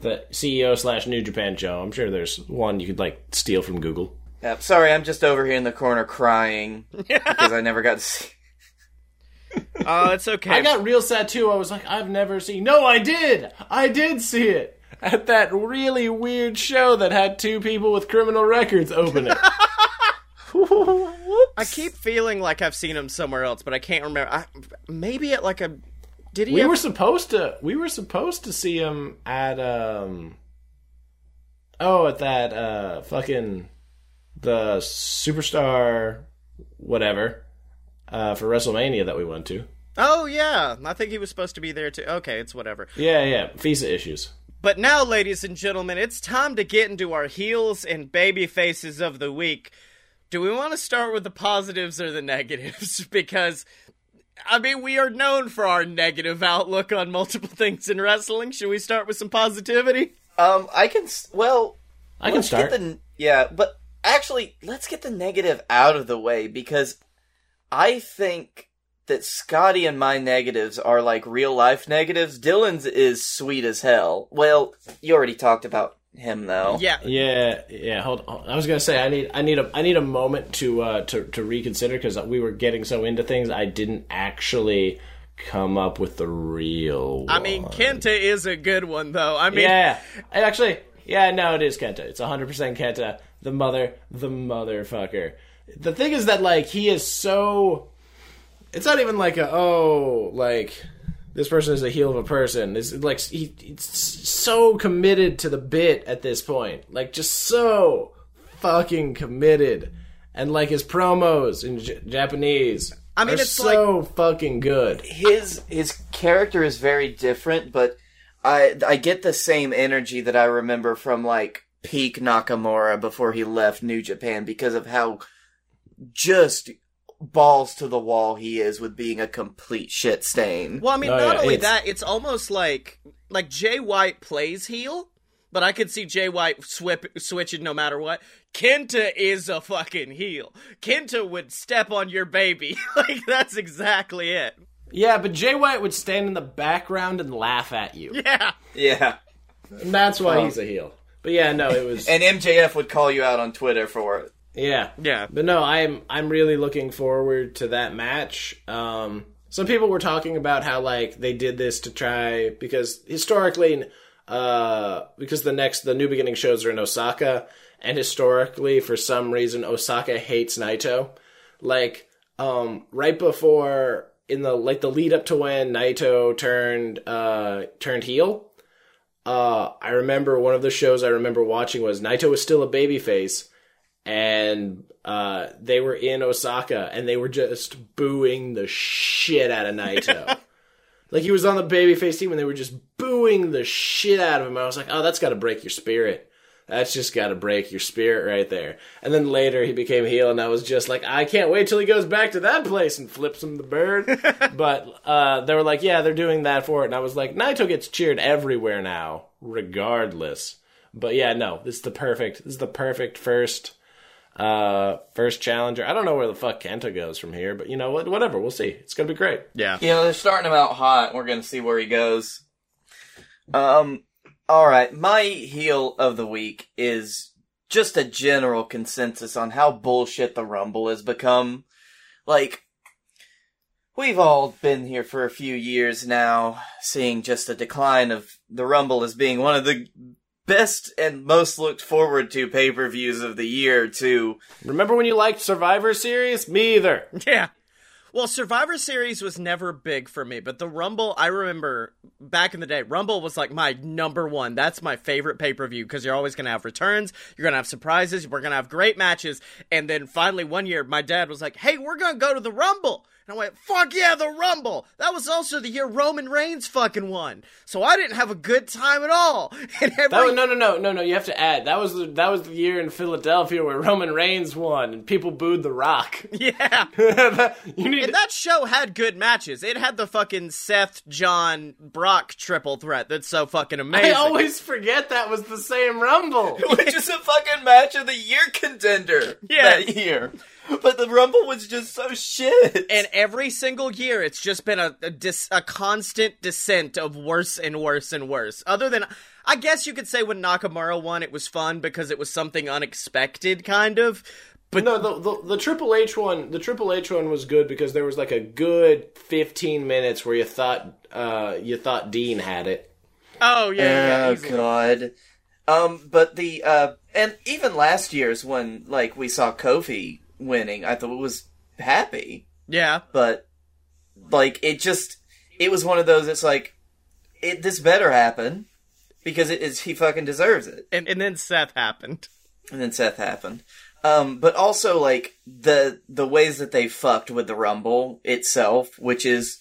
the CEO slash New Japan show, I'm sure there's one you could like steal from Google. Yeah, sorry, I'm just over here in the corner crying because I never got to see. Oh, it's okay. I got real sad too. I was like, I've never seen. No, I did. I did see it at that really weird show that had two people with criminal records open it. I keep feeling like I've seen him somewhere else, but I can't remember. I, maybe at like a. Did he? we were supposed to. We were supposed to see him at um. Oh, at that uh fucking the superstar whatever uh for WrestleMania that we went to. Oh yeah, I think he was supposed to be there too. Okay, it's whatever. Yeah, yeah, visa issues. But now, ladies and gentlemen, it's time to get into our heels and baby faces of the week. Do we want to start with the positives or the negatives? because, I mean, we are known for our negative outlook on multiple things in wrestling. Should we start with some positivity? Um, I can. Well, I can start. Get the, yeah, but actually, let's get the negative out of the way because I think that Scotty and my negatives are like real life negatives. Dylan's is sweet as hell. Well, you already talked about him though. Yeah. Yeah, yeah. Hold. on. I was gonna say I need I need a I need a moment to uh to to reconsider because we were getting so into things I didn't actually come up with the real. I mean. Kenta is a good one, though. I mean, Yeah, actually, yeah, no, it is Kenta. It's 100% Kenta, the mother, the motherfucker. The thing is that like he is so. It's not even like a oh like this person is a heel of a person. It's like he, he's so committed to the bit at this point, like just so fucking committed, and like his promos in J- Japanese. I mean, are it's so fucking good. his his character is very different, but I I get the same energy that I remember from like peak Nakamura before he left New Japan because of how just balls to the wall he is with being a complete shit stain. Well, I mean, Oh, not yeah, only it's- that, it's almost like like Jay White plays heel, but I could see Jay White swip, switching no matter what. Kenta is a fucking heel. Kenta would step on your baby. like that's exactly it. Yeah, but Jay White would stand in the background and laugh at you. Yeah. Yeah. And that's why he's a heel. But yeah, no, it was And MJF would call you out on Twitter for it. Yeah. Yeah. But no, I'm I'm really looking forward to that match. Um some people were talking about how like they did this to try because historically uh because the next the new beginning shows are in Osaka and historically for some reason Osaka hates Naito. Like um right before in the like the lead up to when Naito turned uh turned heel, uh, I remember one of the shows I remember watching was Naito was still a babyface, and uh, they were in Osaka, and they were just booing the shit out of Naito. like he was on the babyface team, and they were just booing the shit out of him. I was like, oh, that's got to break your spirit. That's just got to break your spirit right there. And then later he became heel, and I was just like, I can't wait till he goes back to that place and flips him the bird. but uh, they were like, yeah, they're doing that for it. And I was like, Naito gets cheered everywhere now, regardless. But yeah, no, this is the perfect. This is the perfect first, uh, first challenger. I don't know where the fuck Kenta goes from here, but you know what? Whatever, we'll see. It's gonna be great. Yeah. You know, they're starting him out hot. We're gonna see where he goes. Um, alright, my heel of the week is just a general consensus on how bullshit the Rumble has become. Like, we've all been here for a few years now, seeing just a decline of the Rumble as being one of the best and most looked forward to pay-per-views of the year, too. Remember when you liked Survivor Series? Me either. Yeah. Well, Survivor Series was never big for me, but the Rumble, I remember back in the day, Rumble was like my number one. That's my favorite pay per view because you're always going to have returns, you're going to have surprises, we're going to have great matches. And then finally, one year, my dad was like, hey, we're going to go to the Rumble. And I went, fuck yeah, the Rumble. That was also the year Roman Reigns fucking won. So I didn't have a good time at all. And every, That was, no, no, no, no, no. You have to add that was the that was the year in Philadelphia where Roman Reigns won and people booed The Rock. yeah. you need And that show had good matches. It had the fucking Seth, John, Brock triple threat that's so fucking amazing. I always forget that was the same Rumble. Which is a fucking match of the year contender Yeah. that year. But the Rumble was just so shit. and every single year, it's just been a a, dis- a constant descent of worse and worse and worse. Other than, I guess you could say when Nakamura won, it was fun because it was something unexpected, kind of. But no, the, the the Triple H one, the Triple H one was good because there was like a good fifteen minutes where you thought uh you thought Dean had it. oh yeah, yeah, oh easily. god. Um, but the uh, and even last year's when like we saw Kofi winning, I thought it was happy. yeah. But like it just, it was one of those. It's like, it this better happen because it is he fucking deserves it. And and then Seth happened. and then Seth happened. Um, but also like the the ways that they fucked with the Rumble itself, which is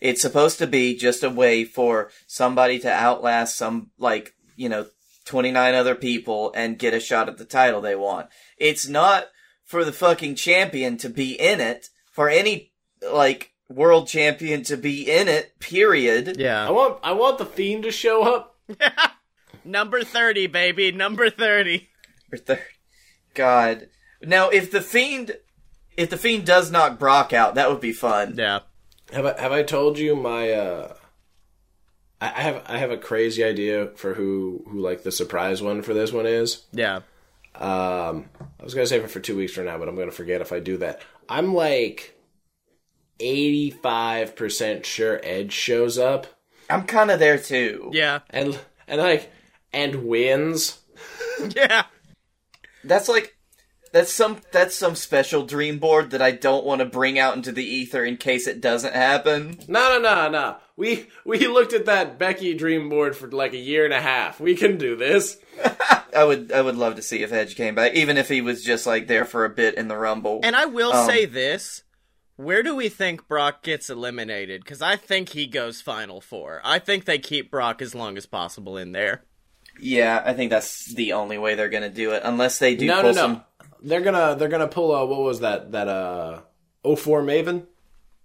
it's supposed to be just a way for somebody to outlast some like you know twenty nine other people and get a shot at the title they want. It's not for the fucking champion to be in it for any like world champion to be in it. Period. Yeah. I Yeah. want I want the Fiend to show up. Number thirty, baby. Number thirty. Or third. God. Now, if the fiend, if the fiend does knock Brock out, that would be fun. Yeah. Have I have I told you my uh I I have I have a crazy idea for who who like the surprise one for this one is. Yeah. Um, I was gonna save it for two weeks from now, but I'm gonna forget if I do that. I'm like eighty five percent sure Edge shows up I'm kind of there too. Yeah. and and like and wins. Yeah. That's like, that's some that's some special dream board that I don't want to bring out into the ether in case it doesn't happen. No, no, no, no. We we looked at that Becky dream board for like a year and a half. We can do this. I would I would love to see if Edge came back, even if he was just like there for a bit in the Rumble. And I will Um, say this. Where do we think Brock gets eliminated? Because I think he goes Final Four. I think they keep Brock as long as possible in there. yeah, I think that's the only way they're gonna do it, unless they do No, no, pull no. some. They're gonna they're gonna pull a what was that that uh 04 Maven?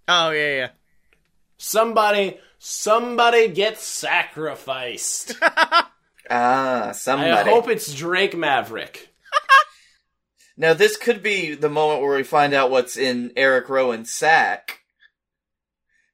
Oh, yeah, yeah. Somebody somebody gets sacrificed. Ah, somebody. I somebody. hope it's Drake Maverick. Now this could be the moment where we find out what's in Eric Rowan's sack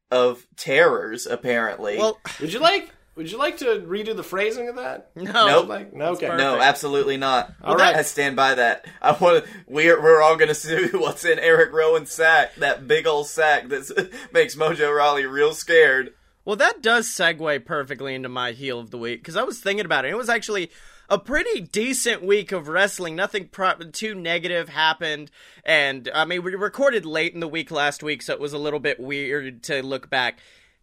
of terrors. Apparently, Well, Would you like would you like to redo the phrasing of that? no. Nope. Like no, okay. no, absolutely not. All right. I stand by that. I want. We're we're all gonna see what's in Eric Rowan's sack. That big old sack that makes Mojo Rawley real scared. Well, that does segue perfectly into my heel of the week because I was thinking about it. It was actually a pretty decent week of wrestling. Nothing pro- too negative happened, and I mean we recorded late in the week last week, so it was a little bit weird to look back.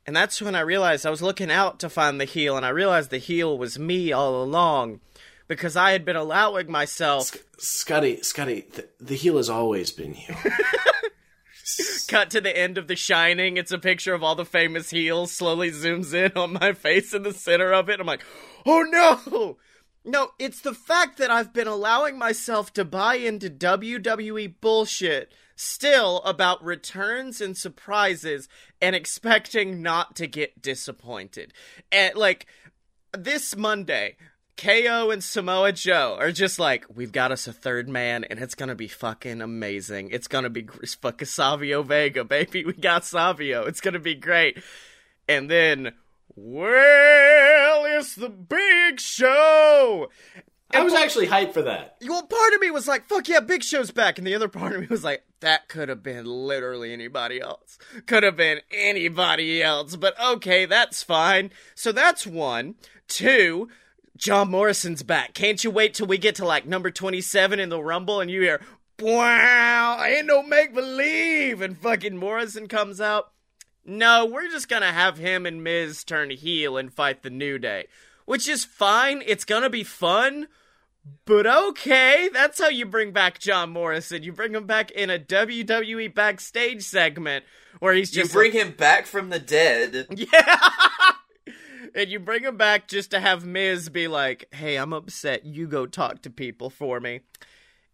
And that's when I realized I was looking out to find the heel, and I realized the heel was me all along because I had been allowing myself Scotty, Scotty, the, the heel has always been you. cut to the end of The Shining. It's a picture of all the famous heels. Slowly zooms in on my face in the center of it. I'm like, oh no! No, it's the fact that I've been allowing myself to buy into WWE bullshit still about returns and surprises and expecting not to get disappointed. And like this Monday, KO and Samoa Joe are just like, we've got us a third man, and it's gonna be fucking amazing. It's gonna be fucking Savio Vega, baby. We got Savio. It's gonna be great. And then, well, it's the big show. I was actually hyped for that. Well, part of me was like, fuck yeah, Big Show's back. And the other part of me was like, that could have been literally anybody else. Could have been anybody else. But okay, that's fine. So that's one. Two, John Morrison's back. Can't you wait till we get to like number 27 in the Rumble and you hear, wow, I ain't no make believe. And fucking Morrison comes out. No, we're just gonna have him and Miz turn heel and fight the New Day. Which is fine. It's gonna be fun. But okay, that's how you bring back John Morrison. You bring him back in a WWE backstage segment where he's just. You bring him back from the dead. yeah. and you bring him back just to have Miz be like, hey, I'm upset. You go talk to people for me.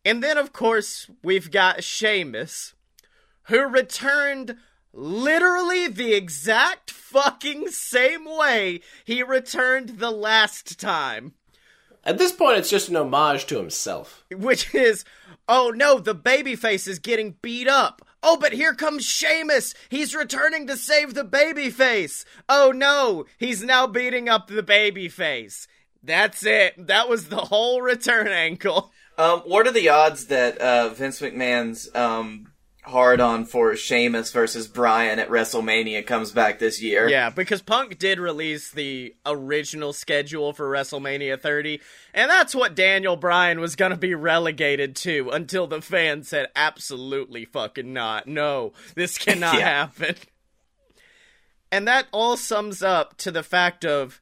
And then, of course, we've got Sheamus, who returned literally the exact fucking same way he returned the last time. At this point, it's just an homage to himself. Which is, oh no, the babyface is getting beat up. Oh, but here comes Sheamus. He's returning to save the babyface. Oh no, he's now beating up the babyface. That's it. That was the whole return angle. Um, what are the odds that uh, Vince McMahon's um, hard on for Sheamus versus Bryan at WrestleMania comes back this year? Yeah, because Punk did release the original schedule for WrestleMania 30, and that's what Daniel Bryan was going to be relegated to until the fans said, absolutely fucking not. No, this cannot Yeah. happen. And that all sums up to the fact of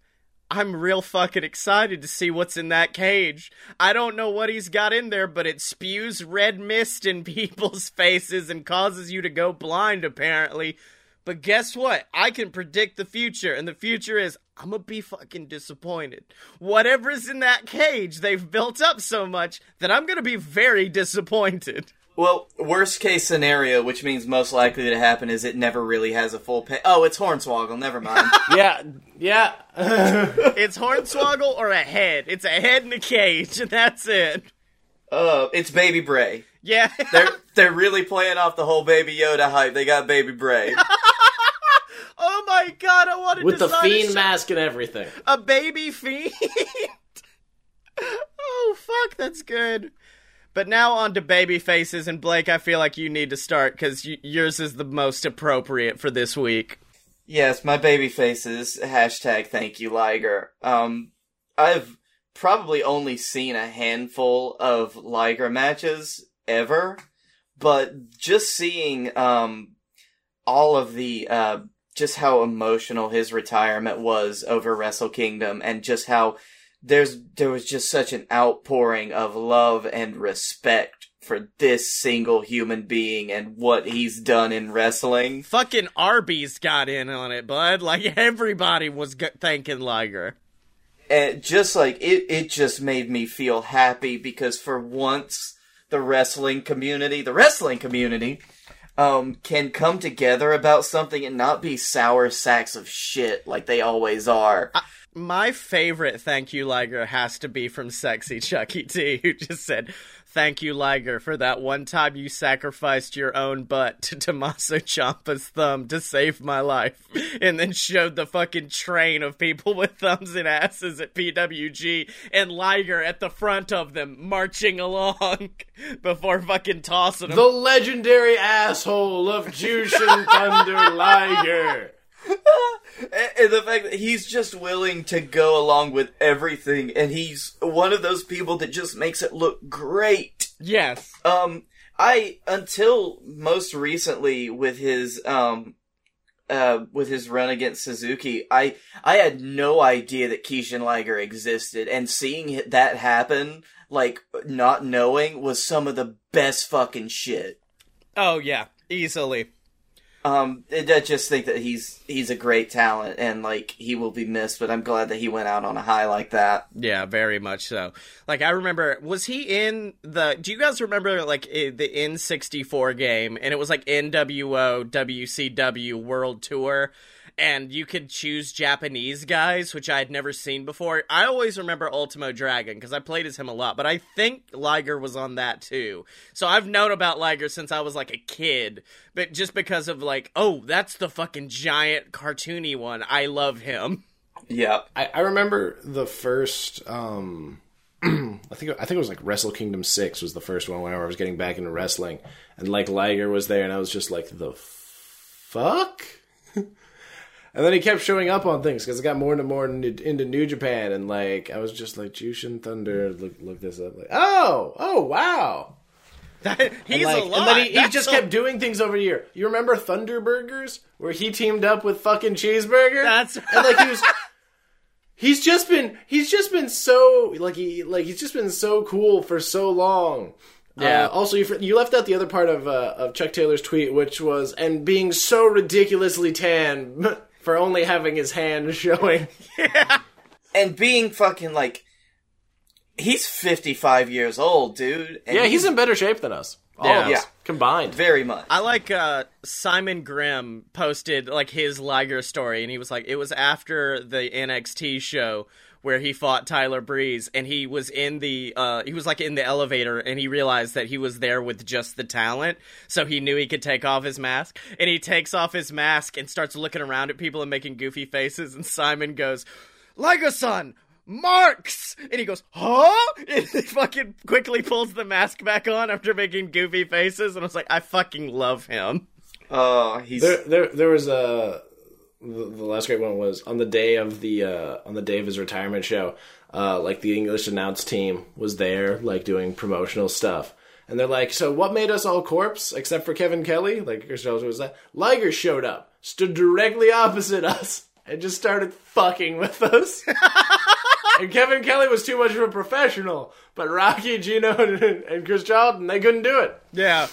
I'm real fucking excited to see what's in that cage. I don't know what he's got in there, but it spews red mist in people's faces and causes you to go blind, apparently. But guess what? I can predict the future, and the future is I'm gonna be fucking disappointed. Whatever's in that cage, they've built up so much that I'm gonna be very disappointed. Well, worst case scenario, which means most likely to happen, is it never really has a full pay. Oh, it's Hornswoggle. Never mind. Yeah, yeah. It's Hornswoggle or a head. It's a head in a cage, and that's it. uh, it's Baby Bray. Yeah. They're they're really playing off the whole Baby Yoda hype. They got Baby Bray. oh my god, I wanted With to the design a fiend sh- mask and everything. a baby fiend. oh fuck, that's good. But now on to baby faces, and Blake, I feel like you need to start because y- yours is the most appropriate for this week. Yes, my baby faces. Hashtag thank you, Liger. Um, I've probably only seen a handful of Liger matches ever, but just seeing, um, all of the, uh, just how emotional his retirement was over Wrestle Kingdom and just how there's, there was just such an outpouring of love and respect for this single human being and what he's done in wrestling. Fucking Arby's got in on it, bud. Like everybody was g- thanking Liger. and just like it it just made me feel happy because for once the wrestling community the wrestling community um can come together about something and not be sour sacks of shit like they always are. My favorite thank you, Liger, has to be from Sexy Chucky T, who just said, Thank you, Liger, for that one time you sacrificed your own butt to Tommaso Ciampa's thumb to save my life. And then showed the fucking train of people with thumbs and asses at PWG and Liger at the front of them marching along before fucking tossing them. The legendary asshole of Jushin Thunder Liger. and, the fact that he's just willing to go along with everything and he's one of those people that just makes it look great yes. Um, I until most recently with his um, uh, with his run against Suzuki, I I had no idea that Jushin Liger existed, and seeing that happen, like not knowing, was some of the best fucking shit. Oh, yeah. Easily. Um, I just think that he's he's a great talent, and like he will be missed. But I'm glad that he went out on a high like that. Yeah, very much so. Like I remember, was he in the? Do you guys remember like the N64 game? And it was like NWO WCW World Tour, and you could choose Japanese guys, which I had never seen before. I always remember Ultimo Dragon because I played as him a lot, but I think Liger was on that too. So I've known about Liger since I was like a kid, but just because of like, oh, that's the fucking giant cartoony one. I love him. Yeah, I, I remember the first. Um, I think I think it was like Wrestle Kingdom Six was the first one whenever I was getting back into wrestling, and like Liger was there, and I was just like, the fuck. And then he kept showing up on things because it got more and more into, into New Japan, and like I was just like Jushin Thunder, look look this up, like oh oh wow, That, he's And, like, a lot. and then he, he just a- kept doing things over the year. You remember Thunder Burgers, where he teamed up with fucking Cheeseburger? That's right. and like he was. He's just been he's just been so like he like he's just been so cool for so long. Yeah. Uh, also, you, you left out the other part of uh, of Chuck Taylor's tweet, which was and being so ridiculously tan for only having his hand showing. and being fucking like, he's 55 years old, dude. And Yeah, he's in better shape than us. All Yeah. of us Yeah. combined. very much. I like uh, Simon Grimm posted like his Liger story, and he was like, it was after the NXT show where he fought Tyler Breeze, and he was in the uh, he was like in the elevator, and he realized that he was there with just the talent, so he knew he could take off his mask, and he takes off his mask and starts looking around at people and making goofy faces, and Simon goes, Liger-son, Marks! And he goes, huh? And he fucking quickly pulls the mask back on after making goofy faces, and I was like, I fucking love him. Oh, he's There, there, there was a the, the last great one was on the day of the uh, on the day of his retirement show. Uh, like the English announce team was there, like doing promotional stuff, and they're like, "So what made us all corpse except for Kevin Kelly?" Like was that Liger showed up, stood directly opposite us, and just started fucking with us. and Kevin Kelly was too much of a professional, but Rocky, Gino, and Chris Charlton they couldn't do it. Yeah.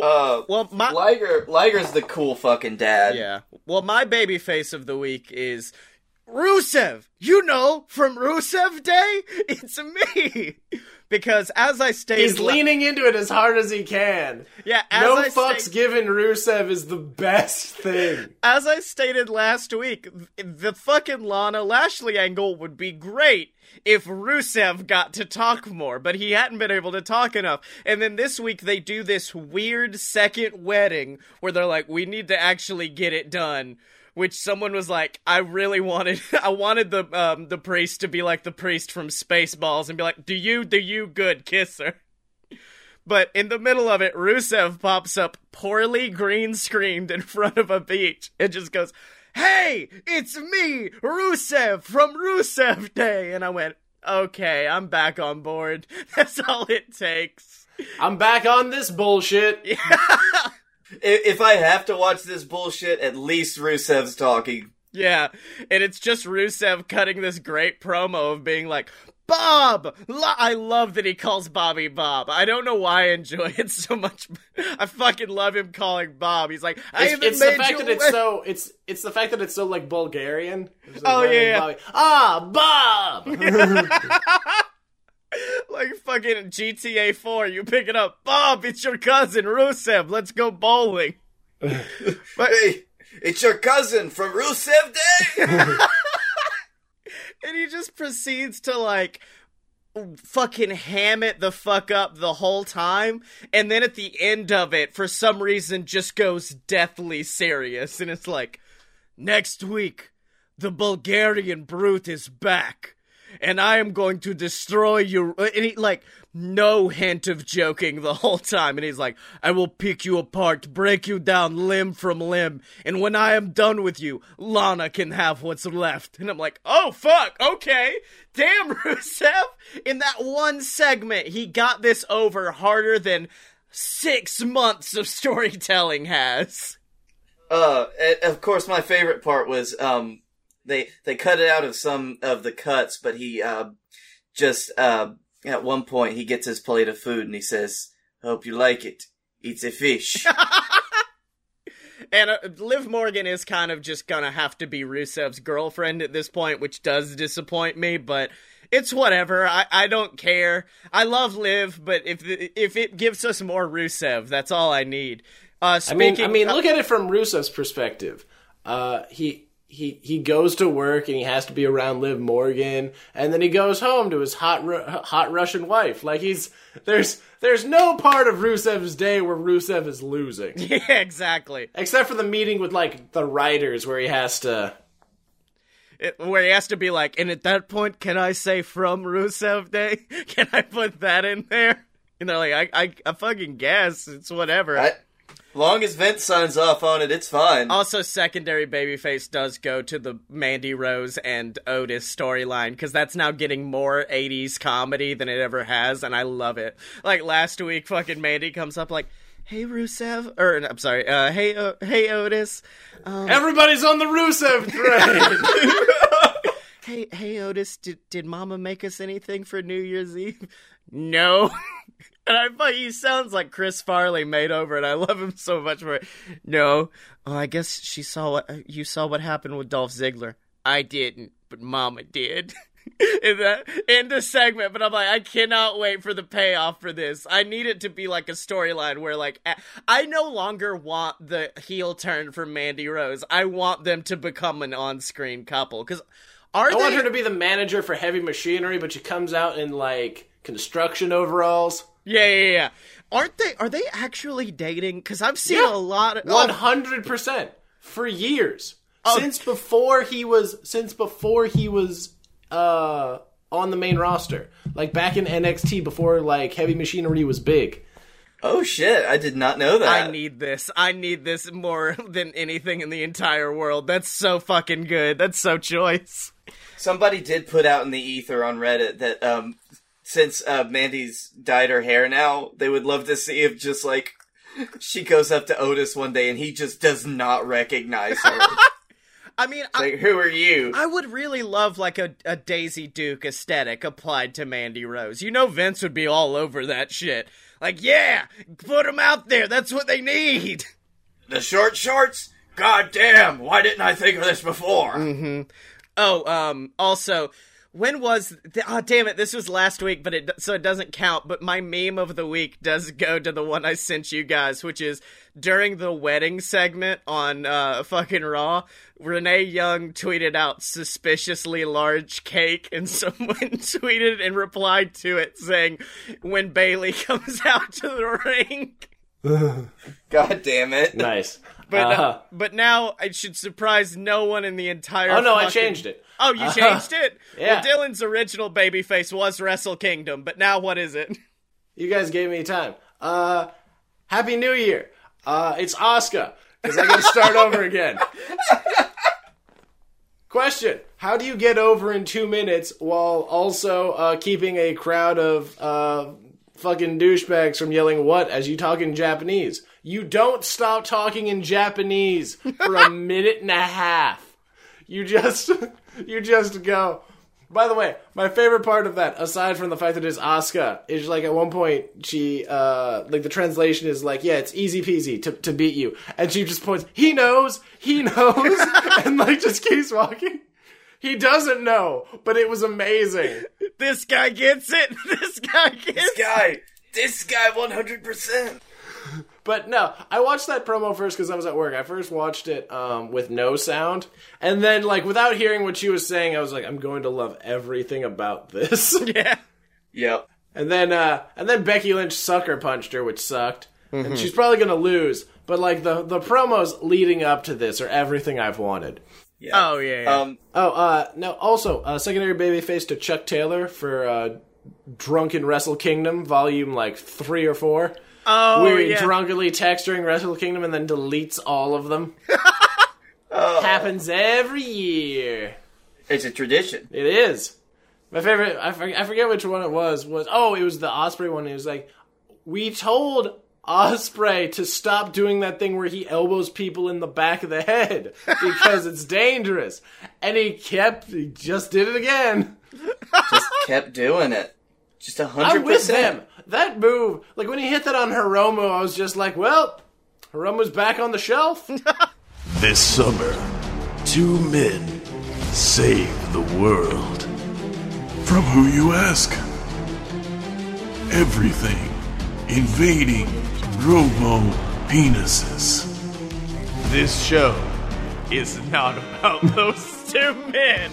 Uh, Well, my Liger. Liger's the cool fucking dad. yeah. Well, my baby face of the week is Rusev. You know, from Rusev Day, it's me. Because as I stated, He's leaning into it as hard as he can. yeah, as no I fucks sta- given Rusev is the best thing. as I stated last week, the fucking Lana Lashley angle would be great if Rusev got to talk more, but he hadn't been able to talk enough. And then this week they do this weird second wedding where they're like, we need to actually get it done. Which someone was like, I really wanted, I wanted the um, the priest to be like the priest from Spaceballs and be like, do you, do you, good, kisser? But in the middle of it, Rusev pops up poorly green screened in front of a beach and just goes, Hey, it's me, Rusev from Rusev Day. And I went, Okay, I'm back on board. That's all it takes. I'm back on this bullshit. If I have to watch this bullshit, at least Rusev's talking. Yeah, and it's just Rusev cutting this great promo of being like, Bob! Lo- I love that he calls Bobby Bob. I don't know why I enjoy it so much. I fucking love him calling Bob. He's like, I It's, even it's the fact you that it's so it's it's the fact that it's so like Bulgarian. It's Oh, like, yeah, yeah. Bobby- Ah, Bob. like fucking GTA 4, you pick it up. Bob, it's your cousin, Rusev. Let's go bowling. But Hey, it's your cousin from Rusev Day. and he just proceeds to like fucking ham it the fuck up the whole time and then at the end of it for some reason just goes deathly serious and it's like next week the Bulgarian brute is back and I am going to destroy you and he like no hint of joking the whole time. And he's like I will pick you apart break you down limb from limb. And when I am done with you Lana can have what's left. And I'm like oh fuck. Okay. Damn Rusev. In that one segment he got this over harder than 6 months of storytelling has. Uh, of course, my favorite part was um, they they cut it out of some of the cuts, but he uh, just uh, at one point he gets his plate of food and he says, "Hope you like it. It's a fish." And uh, Liv Morgan is kind of just gonna have to be Rusev's girlfriend at this point, which does disappoint me, but it's whatever. I, I don't care. I love Liv, but if if it gives us more Rusev, that's all I need. Uh, I mean, speaking, I mean, look at it from Rusev's perspective. Uh, he he he goes to work and he has to be around Liv Morgan, and then he goes home to his hot Ru- hot Russian wife. Like he's there's there's no part of Rusev's day where Rusev is losing, yeah, exactly. except for the meeting with like the writers where he has to. It, where he has to be like, and at that point, can I say from Rusev Day? Can I put that in there? And they're like, I, I, I fucking guess it's whatever. I Long as Vince signs off on it, it's fine. Also, secondary babyface does go to the Mandy Rose and Otis storyline because that's now getting more 80s comedy than it ever has, and I love it. Like last week, fucking Mandy comes up like, "Hey Rusev," or I'm sorry, uh, "Hey, uh, hey Otis." Um, Everybody's on the Rusev train. hey, hey Otis, did did Mama make us anything for New Year's Eve? No. And I thought he sounds like Chris Farley made over, and I love him so much for it. No, oh, I guess she saw what uh, you saw what happened with Dolph Ziggler. I didn't, but Mama did. in the in the segment, but I'm like, I cannot wait for the payoff for this. I need it to be like a storyline where, like, I no longer want the heel turn for Mandy Rose. I want them to become an on-screen couple because are I they? want her to be the manager for heavy machinery, but she comes out in like construction overalls. Yeah, yeah, yeah. Aren't they? Are they actually dating? Because I've seen Yeah. a lot of. One Oh, hundred percent for years Oh. since before he was since before he was uh on the main roster, like back in NXT before like heavy machinery was big. oh shit, I did not know that. I need this. I need this more than anything in the entire world. That's so fucking good. That's so choice. Somebody did put out in the ether on Reddit that um since uh, Mandy's dyed her hair now, they would love to see if just like she goes up to Otis one day and he just does not recognize her. I mean, I, like, who are you? I would really love like a, a Daisy Duke aesthetic applied to Mandy Rose. You know, Vince would be all over that shit. Like, yeah, put them out there. That's what they need. The short shorts? God damn, why didn't I think of this before? Oh, um, also, when was oh damn it, this was last week, but it so it doesn't count. But my meme of the week does go to the one I sent you guys, which is during the wedding segment on uh fucking Raw. Renee Young tweeted out suspiciously large cake, and someone tweeted and replied to it saying, "When Bayley comes out to the ring." God damn it. Nice. But Uh-huh. uh, but now it should surprise no one in the entire. oh no, I changed it. Oh, you changed it? Yeah. Well, Dylan's original babyface was Wrestle Kingdom, but now what is it? You guys gave me time. Uh, Happy New Year. Uh, it's Asuka because I got to start over again. Question: How do you get over in two minutes while also uh, keeping a crowd of uh, fucking douchebags from yelling "what" as you talk in Japanese? You don't stop talking in Japanese for a minute and a half. You just, you just go. By the way, my favorite part of that, aside from the fact that it's Asuka, is like at one point she, uh, like the translation is like, yeah, it's easy peasy to, to beat you. And she just points, he knows, he knows, and like just keeps walking. He doesn't know, but it was amazing. This guy gets it. This guy gets it This guy, this guy 100%. But no, I watched that promo first because I was at work. I first watched it um, with no sound, and then like without hearing what she was saying, I was like, I'm going to love everything about this. Yeah. Yep. and then uh, and then Becky Lynch sucker punched her, which sucked, and she's probably gonna lose. But like the the promos leading up to this are everything I've wanted. Yeah. Oh, yeah. yeah. Um, Oh, uh, no. Also, uh, secondary babyface to Chuck Taylor for uh, Drunken Wrestle Kingdom, volume like three or four. oh, where he yeah. drunkenly texts during Wrestle Kingdom and then deletes all of them. Happens every year. it's a tradition. It is. My favorite, I forget, I forget which one it was, was, oh, it was the Ospreay one. It was like, we told Ospreay to stop doing that thing where he elbows people in the back of the head because it's dangerous. And he kept, he just did it again. Just kept doing it. Just a 100%. I'm with them. That move, like when he hit that on Hiromu, I was just like, well, Hiromu's back on the shelf. This summer, two men save the world. From who you ask? Everything invading robo penises. This show is not about those two men.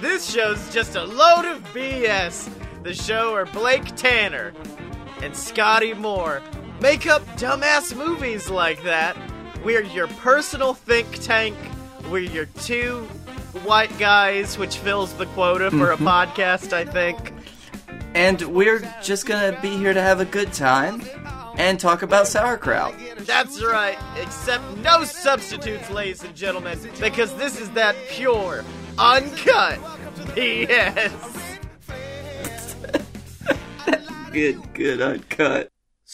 this show's just a load of BS. The show where Blake Tanner and Scotty Moore make up dumbass movies like that. We're your personal think tank. We're your two white guys, which fills the quota for a mm-hmm. podcast, I think. And we're just gonna be here to have a good time. and talk about sauerkraut. That's right, except no substitutes, ladies and gentlemen, because this is that pure, uncut BS. Good, good, uncut.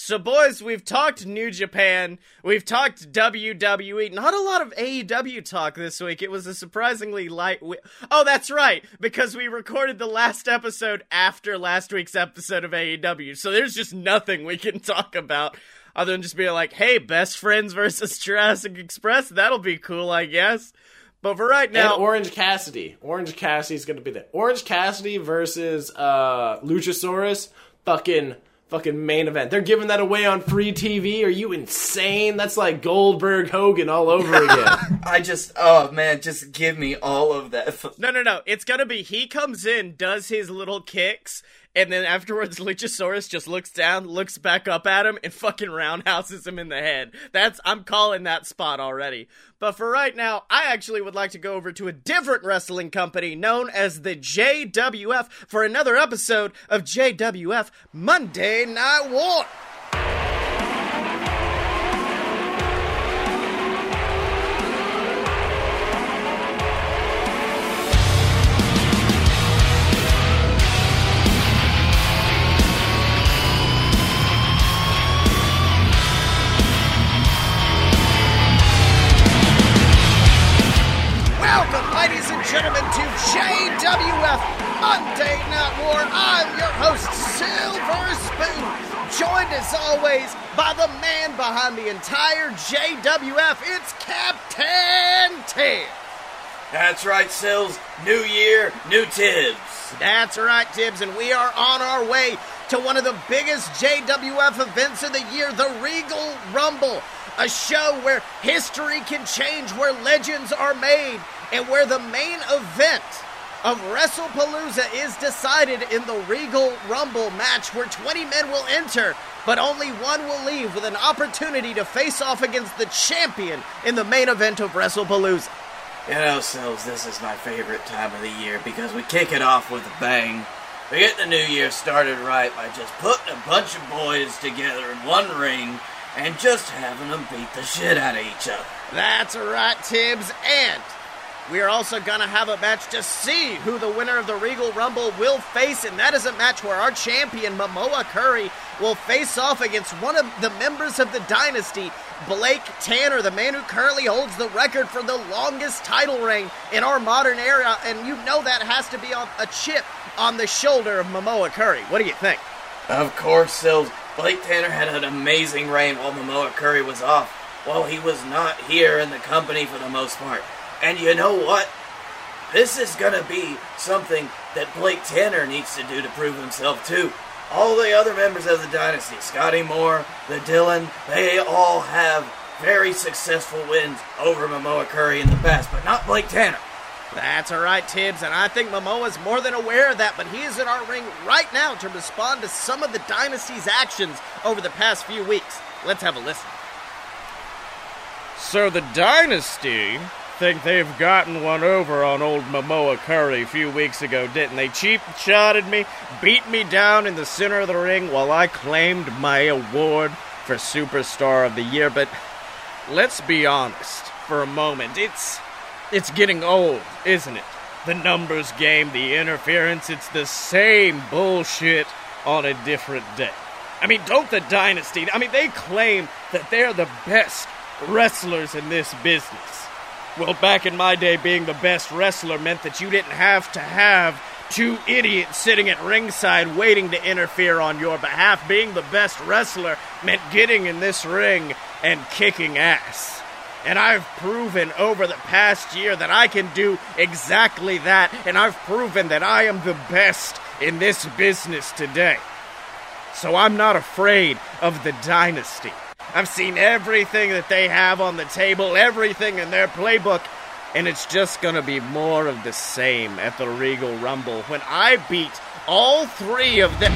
So, boys, we've talked New Japan, we've talked WWE. Not a lot of AEW talk this week. It was a surprisingly light. Wi- oh, that's right, because we recorded the last episode after last week's episode of AEW. So there's just nothing we can talk about other than just being like, "Hey, best friends versus Jurassic Express. That'll be cool, I guess." But for right now, and Orange Cassidy. Orange Cassidy's gonna be there. Orange Cassidy versus uh, Luchasaurus. Fucking fucking main event. They're giving that away on free TV. Are you insane? That's like Goldberg Hogan all over again. I just, oh man, just give me all of that. No, no, no. It's gonna be he comes in, does his little kicks, and then afterwards Luchasaurus just looks down, looks back up at him, and fucking roundhouses him in the head. That's I'm calling that spot already. But for right now, I actually would like to go over to a different wrestling company known as the JWF for another episode of JWF Monday Night War. Joined as always by the man behind the entire JWF. It's Captain Tim. That's right, Sills. New year, new Tibbs. That's right, Tibbs, and we are on our way to one of the biggest JWF events of the year, the Regal Rumble. A show where history can change, where legends are made, and where the main event of WrestlePalooza is decided in the Regal Rumble match where 20 men will enter, but only one will leave with an opportunity to face off against the champion in the main event of WrestlePalooza. You know, Sills, this is my favorite time of the year because we kick it off with a bang. We get the new year started right by just putting a bunch of boys together in one ring and just having them beat the shit out of each other. That's right, Tibbs. And we are also going to have a match to see who the winner of the Regal Rumble will face. And that is a match where our champion, Momoa Curry, will face off against one of the members of the dynasty, Blake Tanner, the man who currently holds the record for the longest title reign in our modern era. And you know that has to be a chip on the shoulder of Momoa Curry. What do you think? Of course, Sills. Blake Tanner had an amazing reign while Momoa Curry was off, while he was not here in the company for the most part. And you know what? This is gonna be something that Blake Tanner needs to do to prove himself too. All the other members of the dynasty, Scotty Moore, the Dylan, they all have very successful wins over Momoa Curry in the past, but not Blake Tanner. That's all right, Tibbs, and I think Momoa's more than aware of that, but he is in our ring right now to respond to some of the Dynasty's actions over the past few weeks. Let's have a listen. So the Dynasty think they've gotten one over on old Momoa Curry a few weeks ago, didn't they? Cheap shotted me, beat me down in the center of the ring while I claimed my award for Superstar of the Year, but let's be honest for a moment. It's it's getting old, isn't it? The numbers game, the interference, it's the same bullshit on a different day. I mean, don't the Dynasty, I mean, they claim that they're the best wrestlers in this business. Well, back in my day, being the best wrestler meant that you didn't have to have two idiots sitting at ringside waiting to interfere on your behalf. Being the best wrestler meant getting in this ring and kicking ass. And I've proven over the past year that I can do exactly that, and I've proven that I am the best in this business today. So I'm not afraid of the dynasty. I've seen everything that they have on the table, everything in their playbook, and it's just gonna be more of the same at the Regal Rumble when I beat all three of them.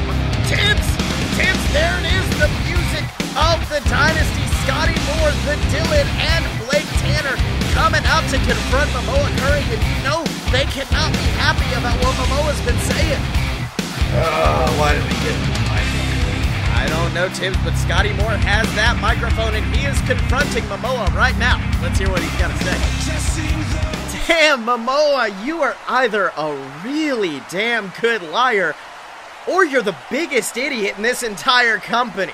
Tips! Tips! There it is, the music of the dynasty. Scotty Moore, the Dylan, and Blake Tanner coming out to confront Momoa Curry, and you know they cannot be happy about what Momoa's been saying. Oh, why did we get I don't know, Tibbs, but Scotty Moore has that microphone and he is confronting Momoa right now. Let's hear what he's got to say. Damn, Momoa, you are either a really damn good liar or you're the biggest idiot in this entire company.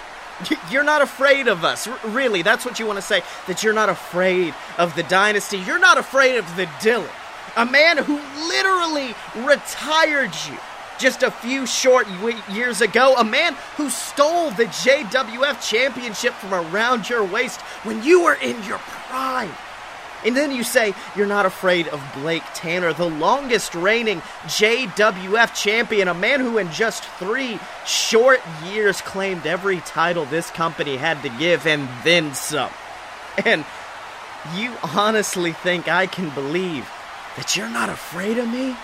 You're not afraid of us. R- really, that's what you want to say. That you're not afraid of the dynasty. You're not afraid of the Dylan. A man who literally retired you just a few short years ago. A man who stole the JWF championship from around your waist when you were in your prime. And then you say you're not afraid of Blake Tanner, the longest reigning JWF champion, a man who in just three short years claimed every title this company had to give and then some. And you honestly think I can believe that you're not afraid of me?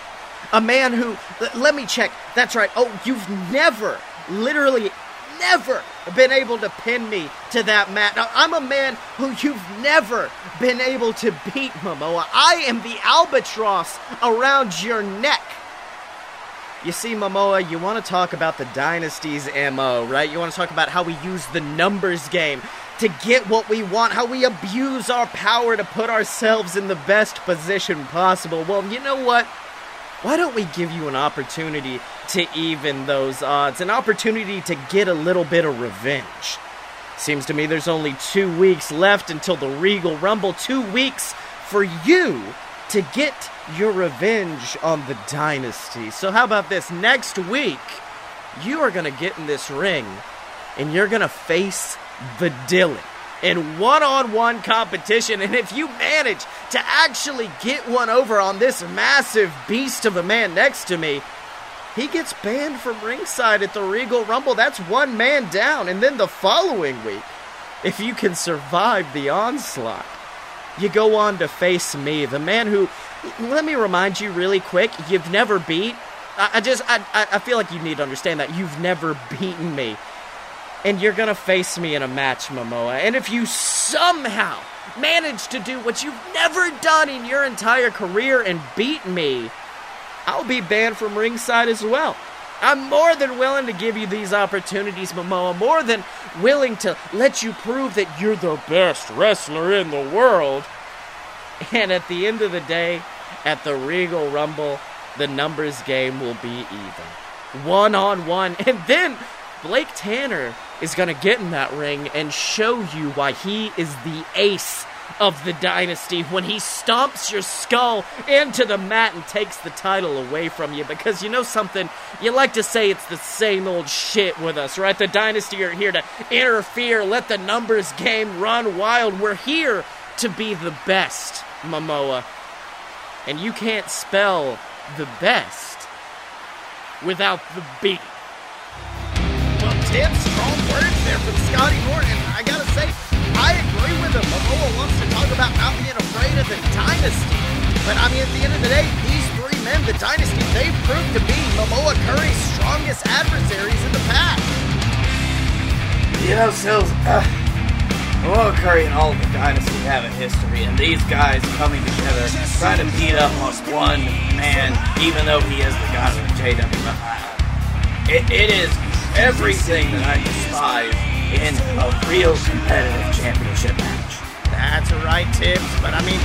A man who, let me check, that's right, oh, you've never, literally never been able to pin me to that mat. Now, I'm a man who you've never been able to beat, Momoa. I am the albatross around your neck. You see, Momoa, you want to talk about the dynasty's MO, right? You want to talk about how we use the numbers game to get what we want, how we abuse our power to put ourselves in the best position possible. Well, you know what? Why don't we give you an opportunity to even those odds? An opportunity to get a little bit of revenge. Seems to me there's only two weeks left until the Regal Rumble. Two weeks for you to get your revenge on the Dynasty. So, how about this? Next week, you are going to get in this ring and you're going to face the Dylan in one on one competition. And if you manage to actually get one over on this massive beast of a man next to me, he gets banned from ringside at the Regal Rumble. That's one man down. And then the following week, if you can survive the onslaught, you go on to face me, the man who, let me remind you really quick, you've never beat. I, I just, I, I feel like you need to understand that you've never beaten me and you're gonna face me in a match, Momoa. And if you somehow manage to do what you've never done in your entire career and beat me, I'll be banned from ringside as well. I'm more than willing to give you these opportunities, Momoa. More than willing to let you prove that you're the best wrestler in the world. And at the end of the day, at the Regal Rumble, the numbers game will be even. One on one. And then Blake Tanner is going to get in that ring and show you why he is the ace of the dynasty when he stomps your skull into the mat and takes the title away from you. Because you know something? You like to say it's the same old shit with us, right? The dynasty are here to interfere, let the numbers game run wild. We're here to be the best, Momoa. And you can't spell the best without the beat damn strong words there from Scotty Norton. I gotta say, I agree with him. Momoa wants to talk about not being afraid of the dynasty. But I mean, at the end of the day, these three men, the dynasty, they've proved to be Momoa Curry's strongest adversaries in the past. You know, Sills, uh, Momoa Curry and all of the dynasty have a history, and these guys coming together, trying to beat up on one man, even though he is the god of the JWF. It, it is everything that I despise in a real competitive championship match. That's right, Tibbs. But I mean,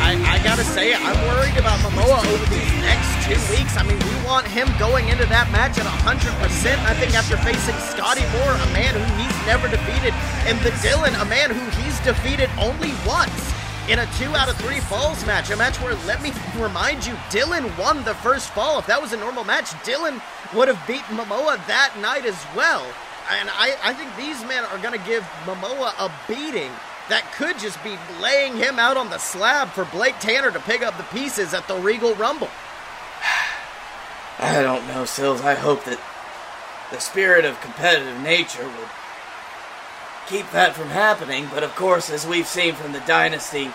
I, I gotta say, I'm worried about Momoa over these next two weeks. I mean, we want him going into that match at 100%. I think after facing Scotty Moore, a man who he's never defeated, and the Dylan, a man who he's defeated only once in a two out of three falls match. A match where, let me remind you, Dylan won the first fall. If that was a normal match, Dylan would have beaten Momoa that night as well. And I, I think these men are going to give Momoa a beating that could just be laying him out on the slab for Blake Tanner to pick up the pieces at the Regal Rumble. I don't know, Sills. I hope that the spirit of competitive nature will keep that from happening. But of course, as we've seen from the Dynasty,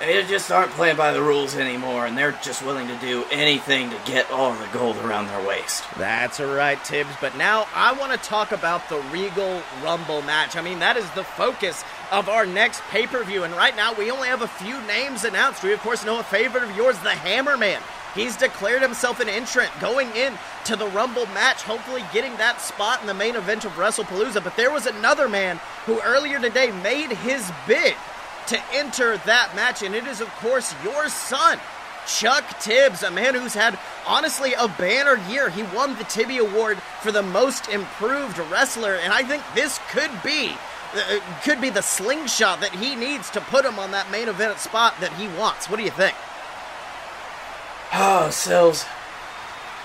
they just aren't playing by the rules anymore, and they're just willing to do anything to get all the gold around their waist. That's right, Tibbs. But now I want to talk about the Regal Rumble match. I mean, that is the focus of our next pay per view. And right now, we only have a few names announced. We, of course, know a favorite of yours, the Hammerman, He's declared himself an entrant going in to the Rumble match, hopefully getting that spot in the main event of WrestlePalooza. But there was another man who earlier today made his bid to enter that match, and it is, of course, your son, Chuck Tibbs, a man who's had, honestly, a banner year. He won the Tibby Award for the most improved wrestler, and I think this could be. uh, could be the slingshot that he needs to put him on that main event spot that he wants. What do you think? Oh, Sills,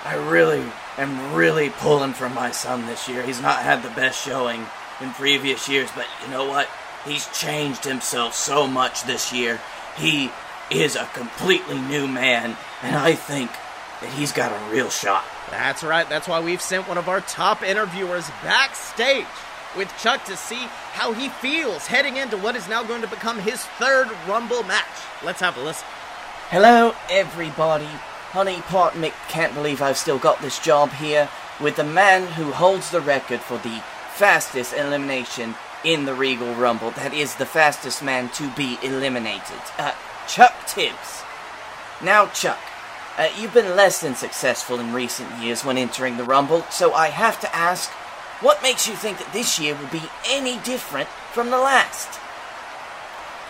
I really am really pulling for my son this year. He's not had the best showing in previous years, but you know what? He's changed himself so much this year. He is a completely new man, and I think that he's got a real shot. That's right. That's why we've sent one of our top interviewers backstage with Chuck to see how he feels heading into what is now going to become his third Rumble match. Let's have a listen. Hello, everybody. Honey Pot Mick can't believe I've still got this job here with the man who holds the record for the fastest elimination in the Regal Rumble. That is the fastest man to be eliminated. Uh, Chuck Tibbs. Now, Chuck, uh, you've been less than successful in recent years when entering the Rumble, so I have to ask, what makes you think that this year will be any different from the last?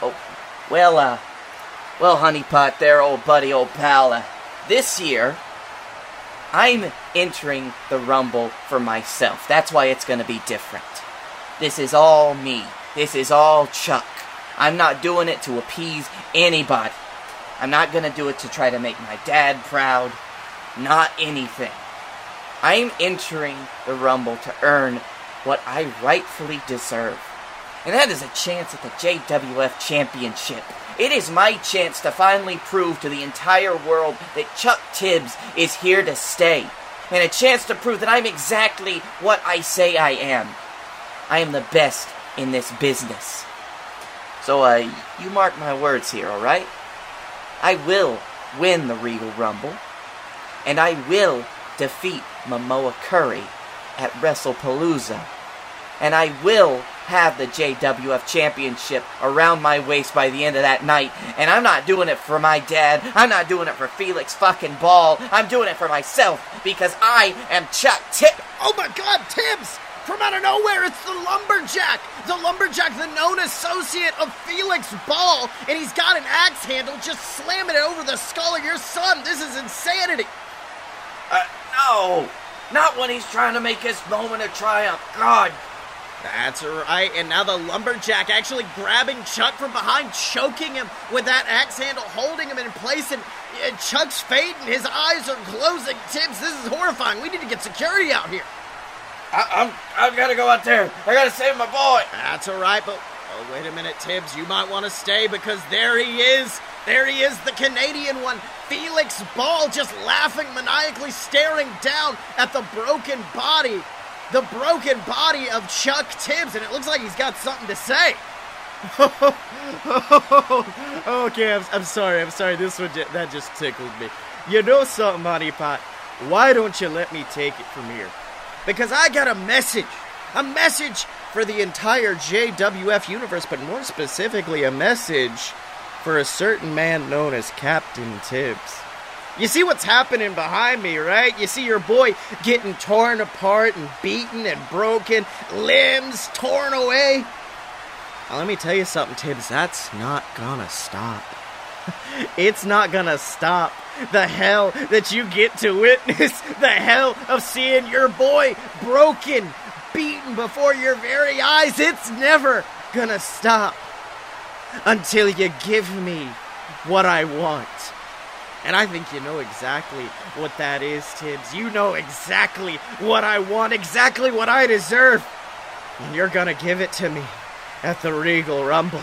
Oh, well, uh, well, honeypot, there, old buddy, old pal. Uh, this year, I'm entering the Rumble for myself. That's why it's to be different. This is all me. This is all Chuck. I'm not doing it to appease anybody. I'm not going to do it to try to make my dad proud. Not anything. I'm entering the Rumble to earn what I rightfully deserve. And that is a chance at the JWF Championship. It is my chance to finally prove to the entire world that Chuck Tibbs is here to stay. And a chance to prove that I'm exactly what I say I am. I am the best in this business. So, uh, you mark my words here, alright? I will win the Regal Rumble. And I will defeat Momoa Curry at WrestlePalooza. And I will have the JWF Championship around my waist by the end of that night. And I'm not doing it for my dad. I'm not doing it for Felix fucking Ball. I'm doing it for myself because I am Chuck Tibbs. Oh my god, Tibbs! From out of nowhere, it's the Lumberjack! The Lumberjack, the known associate of Felix Ball, and he's got an axe handle just slamming it over the skull of your son. This is insanity. Uh, no! Not when he's trying to make his moment of triumph. God, That's right, and now the Lumberjack actually grabbing Chuck from behind, choking him with that axe handle, holding him in place, and Chuck's fading. His eyes are closing. Tibbs, this is horrifying. We need to get security out here. I, I'm, I've got to go out there. I got to save my boy. That's all right, but oh, wait a minute, Tibbs. You might want to stay because there he is. There he is, the Canadian one. Felix Ball just laughing, maniacally staring down at the broken body. The broken body of Chuck Tibbs, and it looks like he's got something to say. okay, I'm, I'm sorry. I'm sorry. This one that just tickled me. You know something, Honey Pot? Why don't you let me take it from here? Because I got a message. A message for the entire JWF universe, but more specifically, a message for a certain man known as Captain Tibbs. You see what's happening behind me, right? You see your boy getting torn apart and beaten and broken, limbs torn away. Now, let me tell you something, Tibbs. That's not gonna stop. It's not gonna stop. The hell that you get to witness, the hell of seeing your boy broken, beaten before your very eyes, it's never gonna stop until you give me what I want. And I think you know exactly what that is, Tibbs. You know exactly what I want, exactly what I deserve. And you're gonna give it to me at the Regal Rumble.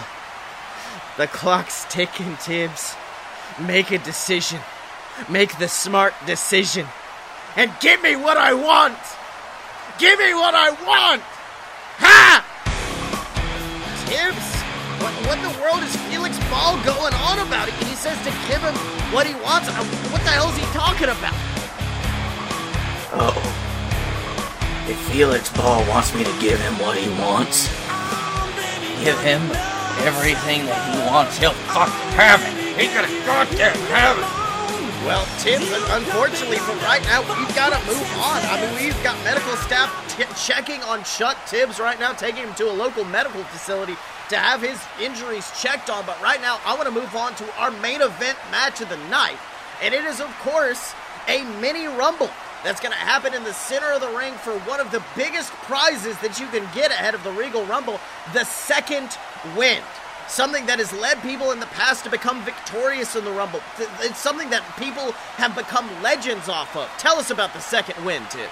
The clock's ticking, Tibbs. Make a decision. Make the smart decision. And give me what I want! Give me what I want! Ha! Tibbs? What, what in the world is Felix Ball going on about? He he says to give him what he wants. Uh, What the hell is he talking about? Oh. If Felix Ball wants me to give him what he wants, give him everything that he wants, he'll fucking have it. He's gonna goddamn have it. Well, Tibbs, unfortunately for right now, we've got to move on. I mean, we've got medical staff t- checking on Chuck Tibbs right now, taking him to a local medical facility to have his injuries checked on. But right now, I want to move on to our main event match of the night. And it is, of course, a mini rumble that's going to happen in the center of the ring for one of the biggest prizes that you can get ahead of the Regal Rumble the second wind. Something that has led people in the past to become victorious in the Rumble. It's something that people have become legends off of. Tell us about the second wind, Tibbs.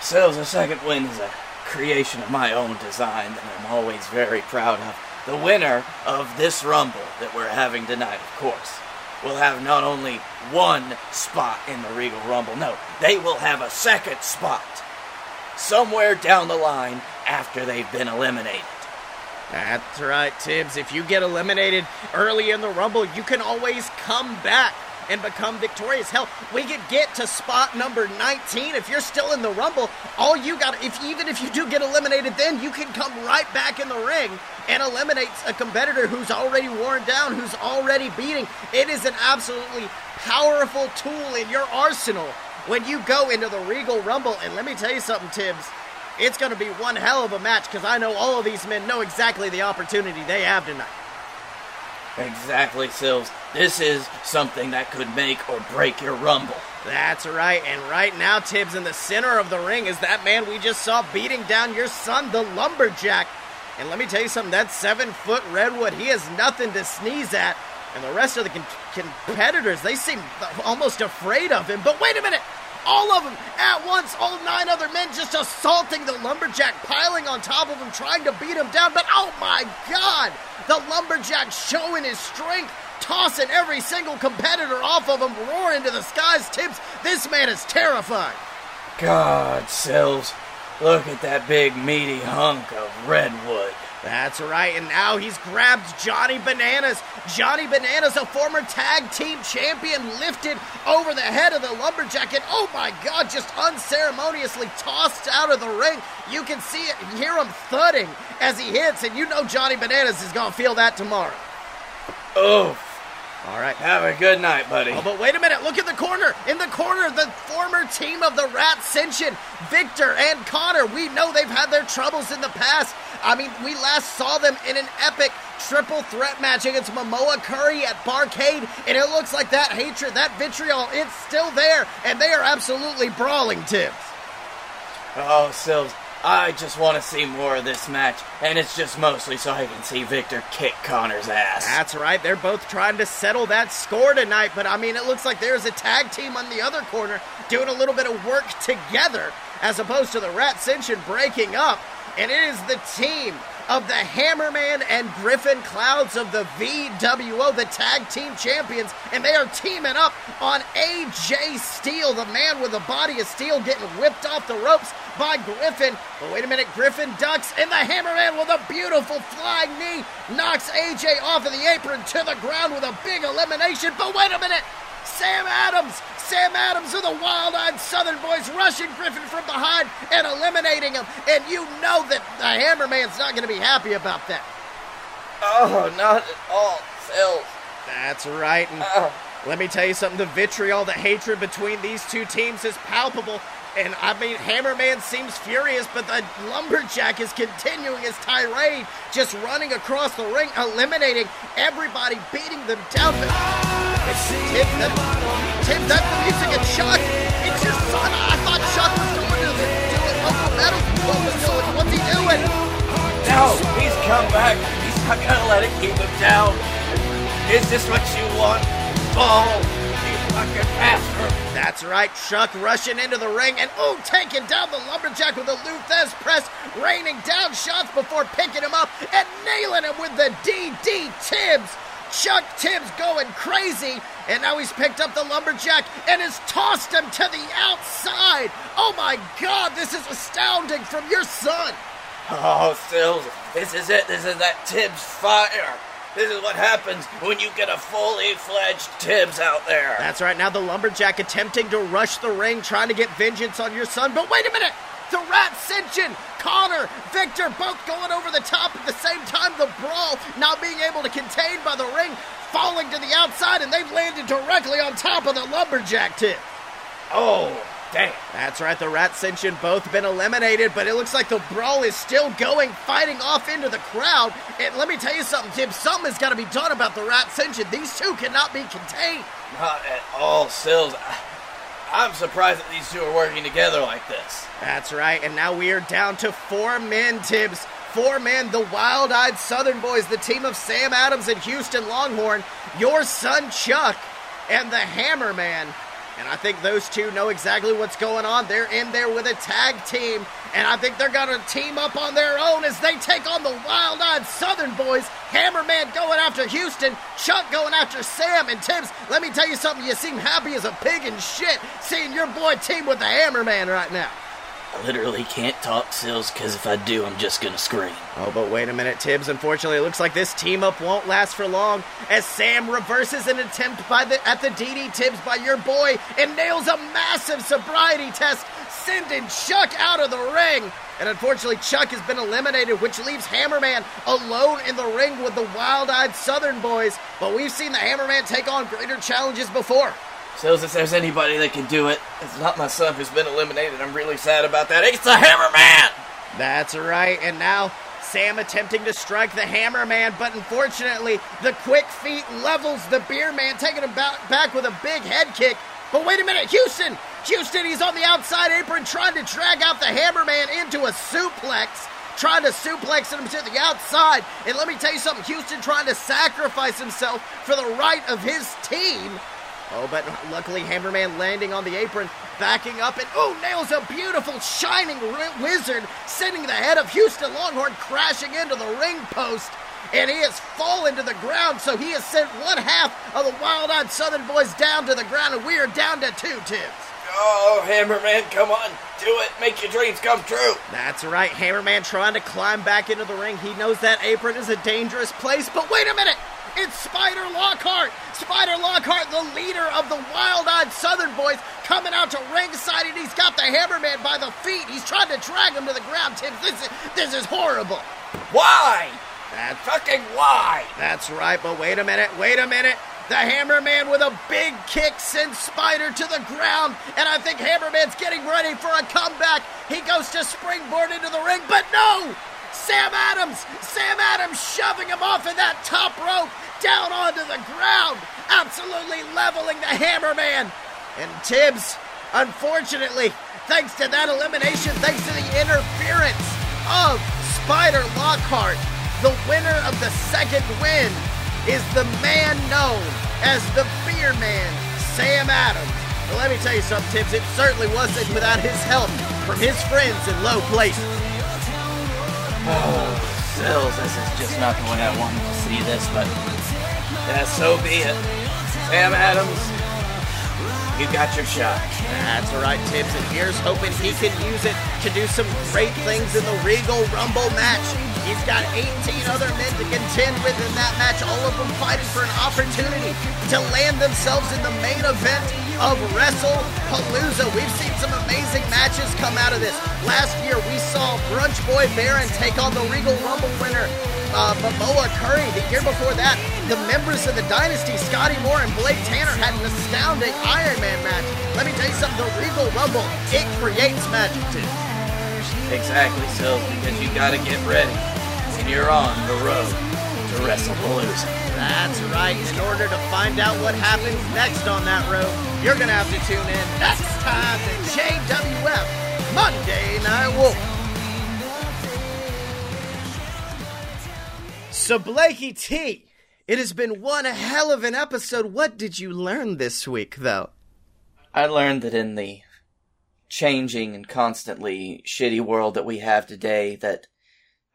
Sills, the second wind is a creation of my own design that I'm always very proud of. The winner of this Rumble that we're having tonight, of course, will have not only one spot in the Regal Rumble, no, they will have a second spot somewhere down the line after they've been eliminated. That's right, Tibbs. If you get eliminated early in the Rumble, you can always come back and become victorious. Hell, we could get to spot number 19 if you're still in the Rumble. All you got, if even if you do get eliminated, then you can come right back in the ring and eliminate a competitor who's already worn down, who's already beating. It is an absolutely powerful tool in your arsenal when you go into the Regal Rumble. And let me tell you something, Tibbs. It's going to be one hell of a match because I know all of these men know exactly the opportunity they have tonight. Exactly, Sills. This is something that could make or break your Rumble. That's right, and right now, Tibbs, in the center of the ring is that man we just saw beating down your son, the Lumberjack. And let me tell you something, that seven foot Redwood, he has nothing to sneeze at. And the rest of the con- competitors, they seem almost afraid of him. But wait a minute! All of them at once, all nine other men just assaulting the lumberjack, piling on top of him, trying to beat him down. But oh my god! The lumberjack showing his strength, tossing every single competitor off of him, roaring into the skies. Tibbs, this man is terrifying. God, Sills, look at that big meaty hunk of redwood. That's right, and now he's grabbed Johnny Bananas. Johnny Bananas, a former tag team champion, lifted over the head of the lumberjack, and oh my god, just unceremoniously tossed out of the ring. You can see it, and hear him thudding as he hits, and you know Johnny Bananas is gonna feel that tomorrow. Oof. All right. Have a good night, buddy. Oh, but wait a minute. Look at the corner. In the corner, the former team of the Ratcension, Victor and Connor. We know they've had their troubles in the past. I mean, we last saw them in an epic triple threat match against Momoa Curry at Barcade, and it looks like that hatred, that vitriol, it's still there, and they are absolutely brawling, Tibbs. Oh, Sills, I just want to see more of this match, and it's just mostly so I can see Victor kick Connor's ass. That's right. They're both trying to settle that score tonight, but I mean, it looks like there's a tag team on the other corner doing a little bit of work together as opposed to the Rat Ratcension breaking up. And it is the team of the Hammerman and Griffin Clouds of the VWO, the tag team champions, and they are teaming up on AJ Steel, the man with a body of steel getting whipped off the ropes by Griffin. But wait a minute, Griffin ducks, and the Hammerman with a beautiful flying knee knocks AJ off of the apron to the ground with a big elimination. But wait a minute, Sam Adams, Sam Adams of the Wild Eyed Southern Boys rushing Griffin from behind and eliminating him. And you know that the Hammerman's not going to be happy about that. Oh, not at all, Sills. That's right. And Oh. let me tell you something the vitriol, the hatred between these two teams is palpable. And I mean, Hammerman seems furious, but the Lumberjack is continuing his tirade, just running across the ring, eliminating everybody, beating them down. But Tim, that, Tim, that's the music and Chuck. It's your son. I thought Chuck was going to the, doing local facility. What's he doing? No, he's come back. He's not gonna let it keep him down. Is this what you want? Ball, fucking bastard. That's right, Chuck rushing into the ring and oh, taking down the lumberjack with a Lou Thesz press, raining down shots before picking him up and nailing him with the DD Tibbs. Chuck Tibbs going crazy, and now he's picked up the lumberjack and has tossed him to the outside. Oh my God, this is astounding from your son. Oh, Sills, this is it. This is that Tibbs fire. This is what happens when you get a fully fledged Tibbs out there. That's right. Now the lumberjack attempting to rush the ring, trying to get vengeance on your son. But wait a minute! The Ratcension, Connor, Victor, both going over the top at the same time. The brawl not being able to contain by the ring, falling to the outside, and they've landed directly on top of the lumberjack tip. Oh, damn. That's right, the Ratcension both been eliminated, but it looks like the brawl is still going, fighting off into the crowd. And let me tell you something, Tim, something has got to be done about the Ratcension. These two cannot be contained. Not at all, Sills. I'm surprised that these two are working together like this. That's right, and now we are down to four men, Tibbs. Four men, the wild eyed Southern boys, the team of Sam Adams and Houston Longhorn, your son Chuck, and the Hammerman. And I think those two know exactly what's going on. They're in there with a tag team, and I think they're going to team up on their own as they take on the wild eyed Southern boys. Hammerman going after Houston, Chuck going after Sam, and Tibbs. Let me tell you something, you seem happy as a pig in shit seeing your boy team with the Hammerman right now. I literally can't talk, Sills, because if I do, I'm just gonna scream. Oh, but wait a minute, Tibbs. Unfortunately, it looks like this team up won't last for long as Sam reverses an attempt by the at the DD Tibbs by your boy and nails a massive sobriety test, sending Chuck out of the ring. And unfortunately, Chuck has been eliminated, which leaves Hammerman alone in the ring with the wild-eyed Southern boys. But we've seen the Hammerman take on greater challenges before. Sills, if there's anybody that can do it, it's not my son who's been eliminated. I'm really sad about that. It's the Hammerman! That's right, and now Sam attempting to strike the Hammer Man, but unfortunately, the quick feet levels the Beer Man, taking him back with a big head kick. But wait a minute, Houston! Houston, he's on the outside apron trying to drag out the Hammer Man into a suplex. Trying to suplex him to the outside. And let me tell you something Houston trying to sacrifice himself for the right of his team. Oh, but luckily Hammerman landing on the apron, backing up, and oh, nails a beautiful shining wizard, sending the head of Houston Longhorn crashing into the ring post. And he has fallen to the ground, so he has sent one half of the wild-eyed Southern boys down to the ground, and we are down to two tips. Oh, Hammerman, come on, do it. Make your dreams come true. That's right, Hammerman trying to climb back into the ring. He knows that apron is a dangerous place, but wait a minute! It's Spider Lockhart! Spider Lockhart, the leader of the wild eyed Southern boys, coming out to ringside, and he's got the Hammerman by the feet. He's trying to drag him to the ground, Tim. This is, this is horrible. Why? That Fucking why? that's right, but wait a minute, wait a minute. The Hammerman with a big kick sends Spider to the ground, and I think Hammerman's getting ready for a comeback. He goes to springboard into the ring, but no! Sam Adams! Sam Adams shoving him off of that top rope down onto the ground, absolutely leveling the Hammerman. And Tibbs, unfortunately, thanks to that elimination, thanks to the interference of Spider Lockhart, the winner of the second win is the man known as the Beer Man, Sam Adams. But let me tell you something, Tibbs, it certainly wasn't without his help from his friends in low places. Sills, this is just not the way I wanted to see this, but yeah, so be it. Sam Adams, you got your shot. That's right, Tibbs, and here's hoping he can use it to do some great things in the Regal Rumble match. He's got 18 other men to contend with in that match, all of them fighting for an opportunity to land themselves in the main event of Wrestle Palooza. We've seen some amazing matches come out of this. Last year, we saw Brunch Boy Baron take on the Regal Rumble winner, uh, Momoa Curry. The year before that, the members of the Dynasty, Scotty Moore and Blake Tanner, had an astounding Iron Man match. Let me tell you something, the Regal Rumble, it creates magic too. Exactly, Sills, because you gotta get ready. And you're on the road to WrestlePalooza. That's right. In order to find out what happens next on that road, you're to have to tune in next time to JWF Monday Night War. So, Blakey T, it has been one hell of an episode. What did you learn this week, though? I learned that in the changing and constantly shitty world that we have today, that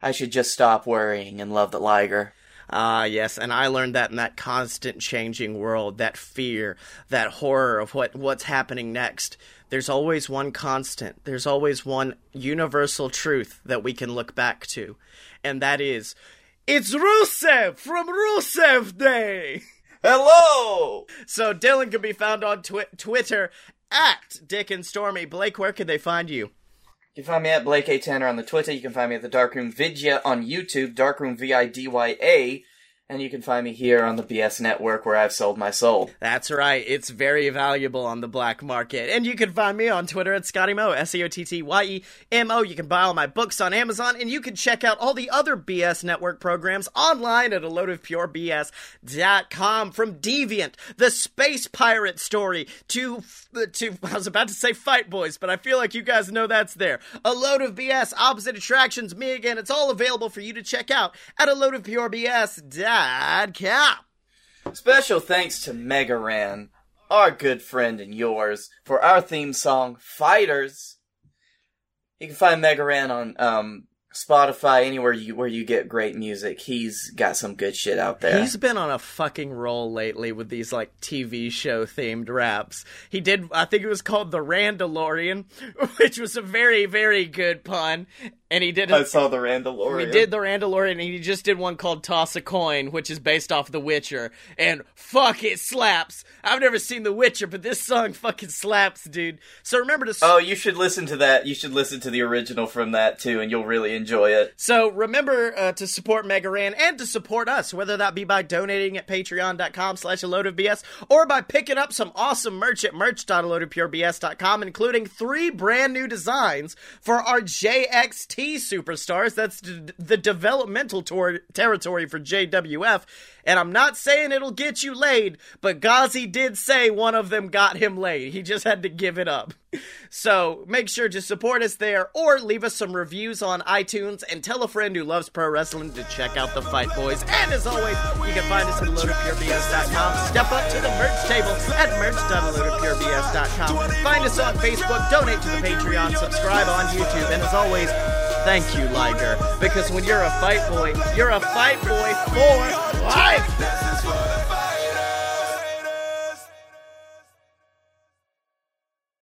I should just stop worrying and love the Liger. Ah, yes, and I learned that in that constant changing world, that fear, that horror of what what's happening next. There's always one constant. There's always one universal truth that we can look back to, and that is, it's Rusev from Rusev Day. Hello! So Dylan can be found on twi- Twitter at Dick and Stormy. Blake, where can they find you? You can find me at Blake A. Tanner on the Twitter. You can find me at the Darkroom Vidya on YouTube, Darkroom V I D Y A. And you can find me here on the BS Network where I've sold my soul. That's right. It's very valuable on the black market. And you can find me on Twitter at Scotty Mo, S E O T T Y E M O. You can buy all my books on Amazon, and you can check out all the other BS Network programs online at a load of pure BS.com. From Deviant, the space pirate story, to, uh, to, I was about to say Fight Boys, but I feel like you guys know that's there. A load of BS, opposite attractions, me again. It's all available for you to check out at a load of pure BS.com. Special thanks to Mega Ran, our good friend and yours, for our theme song, Fighters. You can find Mega Ran on um, Spotify, anywhere you where you get great music. He's got some good shit out there. He's been on a fucking roll lately with these like TV show themed raps. He did, I think it was called The Randalorian, which was a very, very good pun. And he did. I saw the Randalorian. He did the Randalorian, and he just did one called Toss a Coin, which is based off The Witcher. And fuck, it slaps. I've never seen The Witcher, but this song fucking slaps, dude. So remember to. Oh, you should listen to that. You should listen to the original from that too, and you'll really enjoy it. So remember uh, to support Mega Ran and to support us, whether that be by donating at patreon.com slash a load of BS or by picking up some awesome merch at merch.aloadofpurebs.com, including three brand new designs for our JXT superstars. That's d- the developmental tor- territory for JWF. And I'm not saying it'll get you laid, but Gazi did say one of them got him laid. He just had to give it up. So make sure to support us there or leave us some reviews on iTunes and tell a friend who loves pro wrestling to check out the Fight Boys. And as always, you can find us at loadofpurebs.com. Step up to the merch table at merch.loadofpurebs.com. Find us on Facebook, donate to the Patreon, subscribe on YouTube, and as always, thank you, Liger. Because when you're a fight boy, you're a fight boy for life.